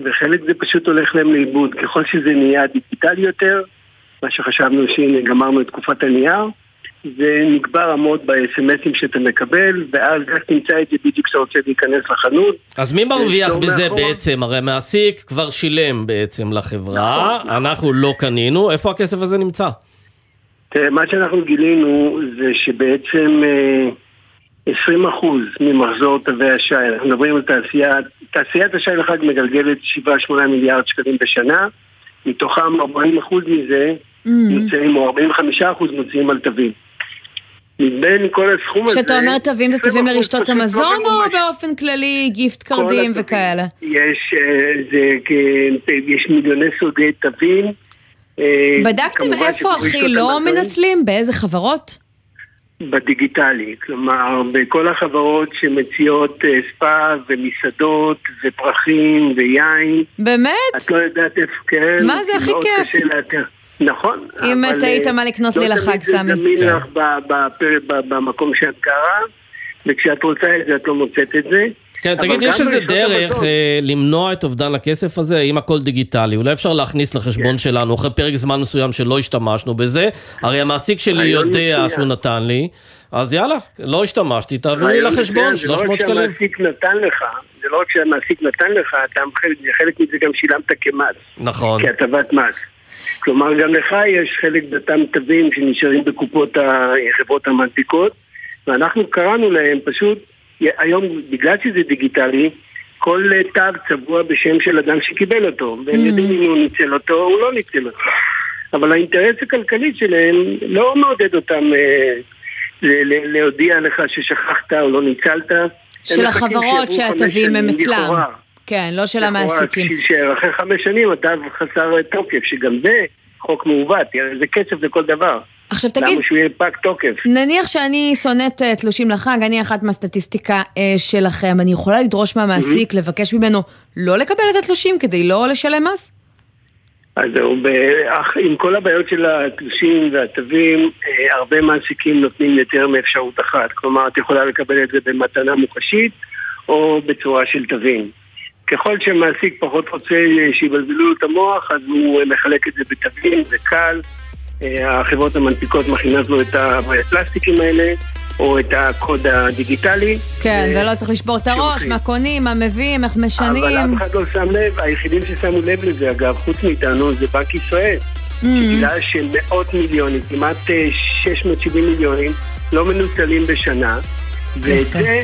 [SPEAKER 21] וחלק זה פשוט הולך להם לאיבוד. ככל שזה נהיה דיגיטלי יותר, מה שחשבנו שהנה גמרנו את תקופת הנייר, זה נגבר עמוד ב-SMSים שאתה מקבל, ואז איך תמצא את זה בדיוק כשאתה רוצה להיכנס לחנות.
[SPEAKER 3] אז מי מרוויח בזה
[SPEAKER 21] מאחורה.
[SPEAKER 3] בעצם? הרי המעסיק כבר שילם בעצם לחברה,
[SPEAKER 21] נכון,
[SPEAKER 3] אנחנו לא קנינו, איפה הכסף הזה נמצא?
[SPEAKER 21] תראה, מה שאנחנו גילינו זה שבעצם אה, 20% ממחזור תווי השי, אנחנו מדברים על תעשייה, תעשיית השי לחג מגלגלת 7-8 מיליארד שקלים בשנה, מתוכם 40% מזה מוצאים, או 45% מוציאים על תווים. מבין כל הסכום הזה...
[SPEAKER 2] כשאתה אומר תווים, זה תווים לרשתות המזון או. באופן כללי גיפט קרדים. וכאלה?
[SPEAKER 21] יש, אה, זה, יש מיליוני סוגי תווים. אה,
[SPEAKER 2] בדקתם איפה הכי לא מנצלים? באיזה חברות?
[SPEAKER 21] בדיגיטלי, כלומר בכל החברות שמציעות אה, ספא ומסעדות ופרחים ויין.
[SPEAKER 2] באמת?
[SPEAKER 21] את לא יודעת איפה, כן.
[SPEAKER 2] מה זה הכי כיף?
[SPEAKER 21] נכון.
[SPEAKER 2] אם
[SPEAKER 21] אבל,
[SPEAKER 2] תהית
[SPEAKER 21] אה,
[SPEAKER 2] מה לקנות
[SPEAKER 21] לא
[SPEAKER 2] לי לחג,
[SPEAKER 21] תמיד
[SPEAKER 2] סמי.
[SPEAKER 21] זה זמין
[SPEAKER 2] כן.
[SPEAKER 21] לך במקום שאת גרה, וכשאת רוצה את זה את לא מוצאת את זה.
[SPEAKER 3] כן, תגיד, יש איזה דרך אה, למנוע את אובדן הכסף הזה, אם הכל דיגיטלי? אולי אפשר להכניס
[SPEAKER 21] כן.
[SPEAKER 3] לחשבון שלנו, אחרי פרק זמן מסוים שלא השתמשנו בזה, הרי המעסיק שלי יודע. שהוא נתן לי, אז יאללה, לא השתמשתי, תעבירו לי לחשבון,
[SPEAKER 21] מצוין, זה לא
[SPEAKER 3] 300
[SPEAKER 21] רק
[SPEAKER 3] שקלים.
[SPEAKER 21] שהמעסיק נתן לך, זה לא רק שהמעסיק נתן לך, אתה חלק מזה גם שילמת כמס.
[SPEAKER 3] נכון.
[SPEAKER 21] כהטבת מס. כלומר, גם לך יש חלק באותם תווים שנשארים בקופות החברות המנפיקות, ואנחנו קראנו להם פשוט, היום, בגלל שזה דיגיטלי, כל אה, תו צבוע בשם של אדם שקיבל אותו, והם
[SPEAKER 2] Mm.
[SPEAKER 21] יודעים אם הוא ניצל אותו או לא ניצל אותו. אבל האינטרס הכלכלי שלהם לא מעודד אותם אה, ל- ל- להודיע לך ששכחת או לא ניצלת.
[SPEAKER 2] של החברות שהתווים הם אצלם. כן, לא של המעסיקים.
[SPEAKER 21] שאחרי חמש שנים התו חסר תוקף, שגם זה חוק מעוות, זה כסף לכל דבר.
[SPEAKER 2] עכשיו תגיד,
[SPEAKER 21] למה שהוא יהיה פג תוקף?
[SPEAKER 2] נניח שאני שונאת אה, תלושים לחג, אני אחת מהסטטיסטיקה אה, שלכם, אני יכולה לדרוש מהמעסיק, לבקש ממנו לא לקבל את התלושים כדי לא לשלם מס?
[SPEAKER 21] אז זהו, ב- אך- עם כל הבעיות של התלושים והתווים, אה, הרבה מעסיקים נותנים יותר מאפשרות אחת. כלומר, את יכולה לקבל את זה במתנה מוחשית או בצורה של תווים. ככל שמעסיק פחות רוצה שיבלבלו לו את המוח, אז הוא מחלק את זה בתווים, זה קל. אה, החברות המנפיקות מכינות לו את הפלסטיקים האלה, או את הקוד הדיגיטלי.
[SPEAKER 2] כן, ולא צריך לשבור את הראש, מה קונים, מה מביאים, איך משנים.
[SPEAKER 21] אבל אף אחד לא שם לב, היחידים ששמו לב לזה, אגב, חוץ מאיתנו, זה בנק ישראל.
[SPEAKER 2] Mm.
[SPEAKER 21] שגילה שמאות מיליונים, כמעט אה, 670 מיליונים, לא מנוצלים בשנה, ואת. זה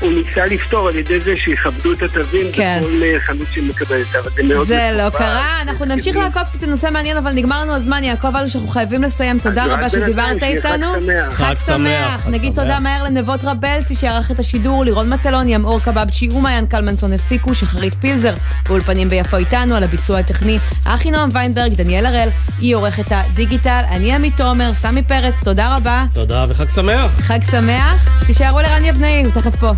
[SPEAKER 21] הוא ניסה לפתור על ידי זה שיכבדו את התווים
[SPEAKER 2] כן.
[SPEAKER 21] בכל אה, חנות שמקבלת, אבל זה מאוד
[SPEAKER 2] זה לא. קרה, אנחנו נמשיך לעקוב כי זה נושא מעניין, אבל נגמר לנו הזמן, יעקב אלוש, אנחנו חייבים לסיים, תודה
[SPEAKER 21] אז
[SPEAKER 2] רבה שדיברת איתנו.
[SPEAKER 21] שמח.
[SPEAKER 2] חג
[SPEAKER 21] שמח,
[SPEAKER 2] נגיד
[SPEAKER 21] שמח.
[SPEAKER 2] תודה מהר לנבות רבלסי שערך את השידור, לירון מטלון, ימאור קבבצ'י ומעיין קלמנסון הפיקו, שחרית פילזר באולפנים ביפו איתנו, על הביצוע הטכני, אחינועם ויינברג, דניאל הראל, היא עורכת הדיגיטל, אני עמית תומר, סמי פרץ, תודה רבה.
[SPEAKER 3] תודה וחג שמח.
[SPEAKER 2] חג שמח, תישארו לרן יבנאי, הוא תכף פה.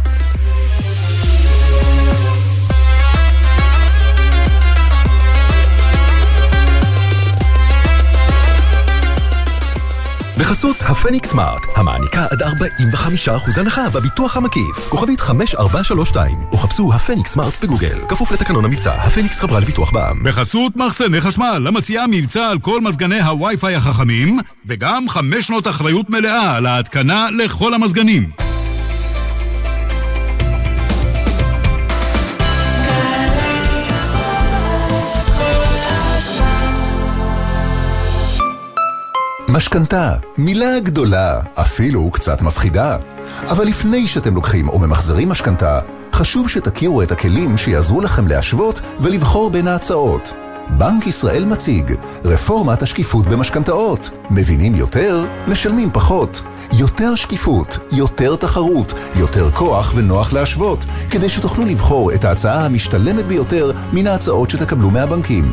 [SPEAKER 11] בחסות הפניקס סמארט, המעניקה עד 45% הנחה בביטוח המקיף. כוכבית 5432, או חפשו הפניקס סמארט בגוגל. כפוף לתקנון המבצע, הפניקס חברה לביטוח בע"מ.
[SPEAKER 22] בחסות מחסני חשמל, המציעה מבצע על כל מזגני הווי-פיי החכמים, וגם חמש שנות אחריות מלאה על ההתקנה לכל המזגנים.
[SPEAKER 11] משכנתה, מילה גדולה, אפילו קצת מפחידה. אבל לפני שאתם לוקחים או ממחזרים משכנתה, חשוב שתכירו את הכלים שיעזרו לכם להשוות ולבחור בין ההצעות. בנק ישראל מציג רפורמת השקיפות במשכנתאות. מבינים יותר? משלמים פחות. יותר שקיפות, יותר תחרות, יותר כוח ונוח להשוות, כדי שתוכלו לבחור את ההצעה המשתלמת ביותר מן ההצעות שתקבלו מהבנקים.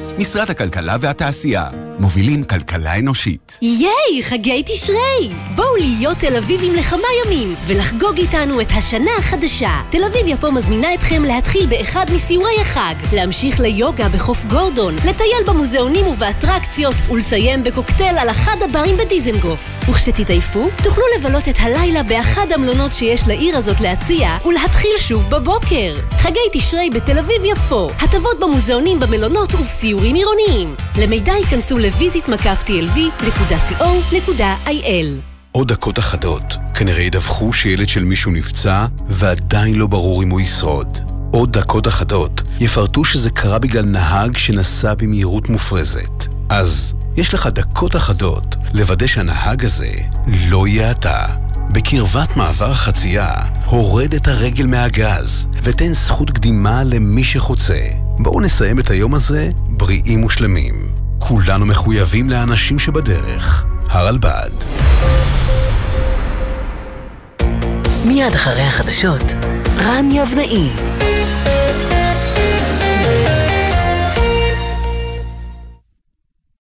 [SPEAKER 23] משרד הכלכלה והתעשייה. מובילים כלכלה אנושית.
[SPEAKER 1] ייי, חגי תשרי! בואו להיות תל אביבים לכמה ימים ולחגוג איתנו את השנה החדשה. תל אביב יפו מזמינה אתכם להתחיל באחד מסיורי החג, להמשיך ליוגה בחוף גורדון, לטייל במוזיאונים ובאטרקציות ולסיים בקוקטייל על אחד הברים בדיזנגוף. וכשתתעייפו, תוכלו לבלות את הלילה באחד המלונות שיש לעיר הזאת להציע ולהתחיל שוב בבוקר. חגי תשרי בתל אביב יפו, הטבות במוזיאונים, במלונות ובסיורים עירוניים. למידע ייכנסו ל-visitmakaftlv.co.il
[SPEAKER 8] עוד דקות אחדות, כנראה ידווחו שילד של מישהו נפצע ועדיין לא ברור אם הוא ישרוד. עוד דקות אחדות יפרטו שזה קרה בגלל נהג שנסע במהירות מופרזת. אז יש לך דקות אחדות לוודא שהנהג הזה לא יהיה אתה. בקרבת מעבר החצייה, הורד את הרגל מהגז ותן זכות קדימה למי שחוצה. בואו נסיים את היום הזה בריאים ושלמים. כולנו מחויבים לאנשים שבדרך. הרלב"ד.
[SPEAKER 24] מיד אחרי החדשות, רן יבנאי.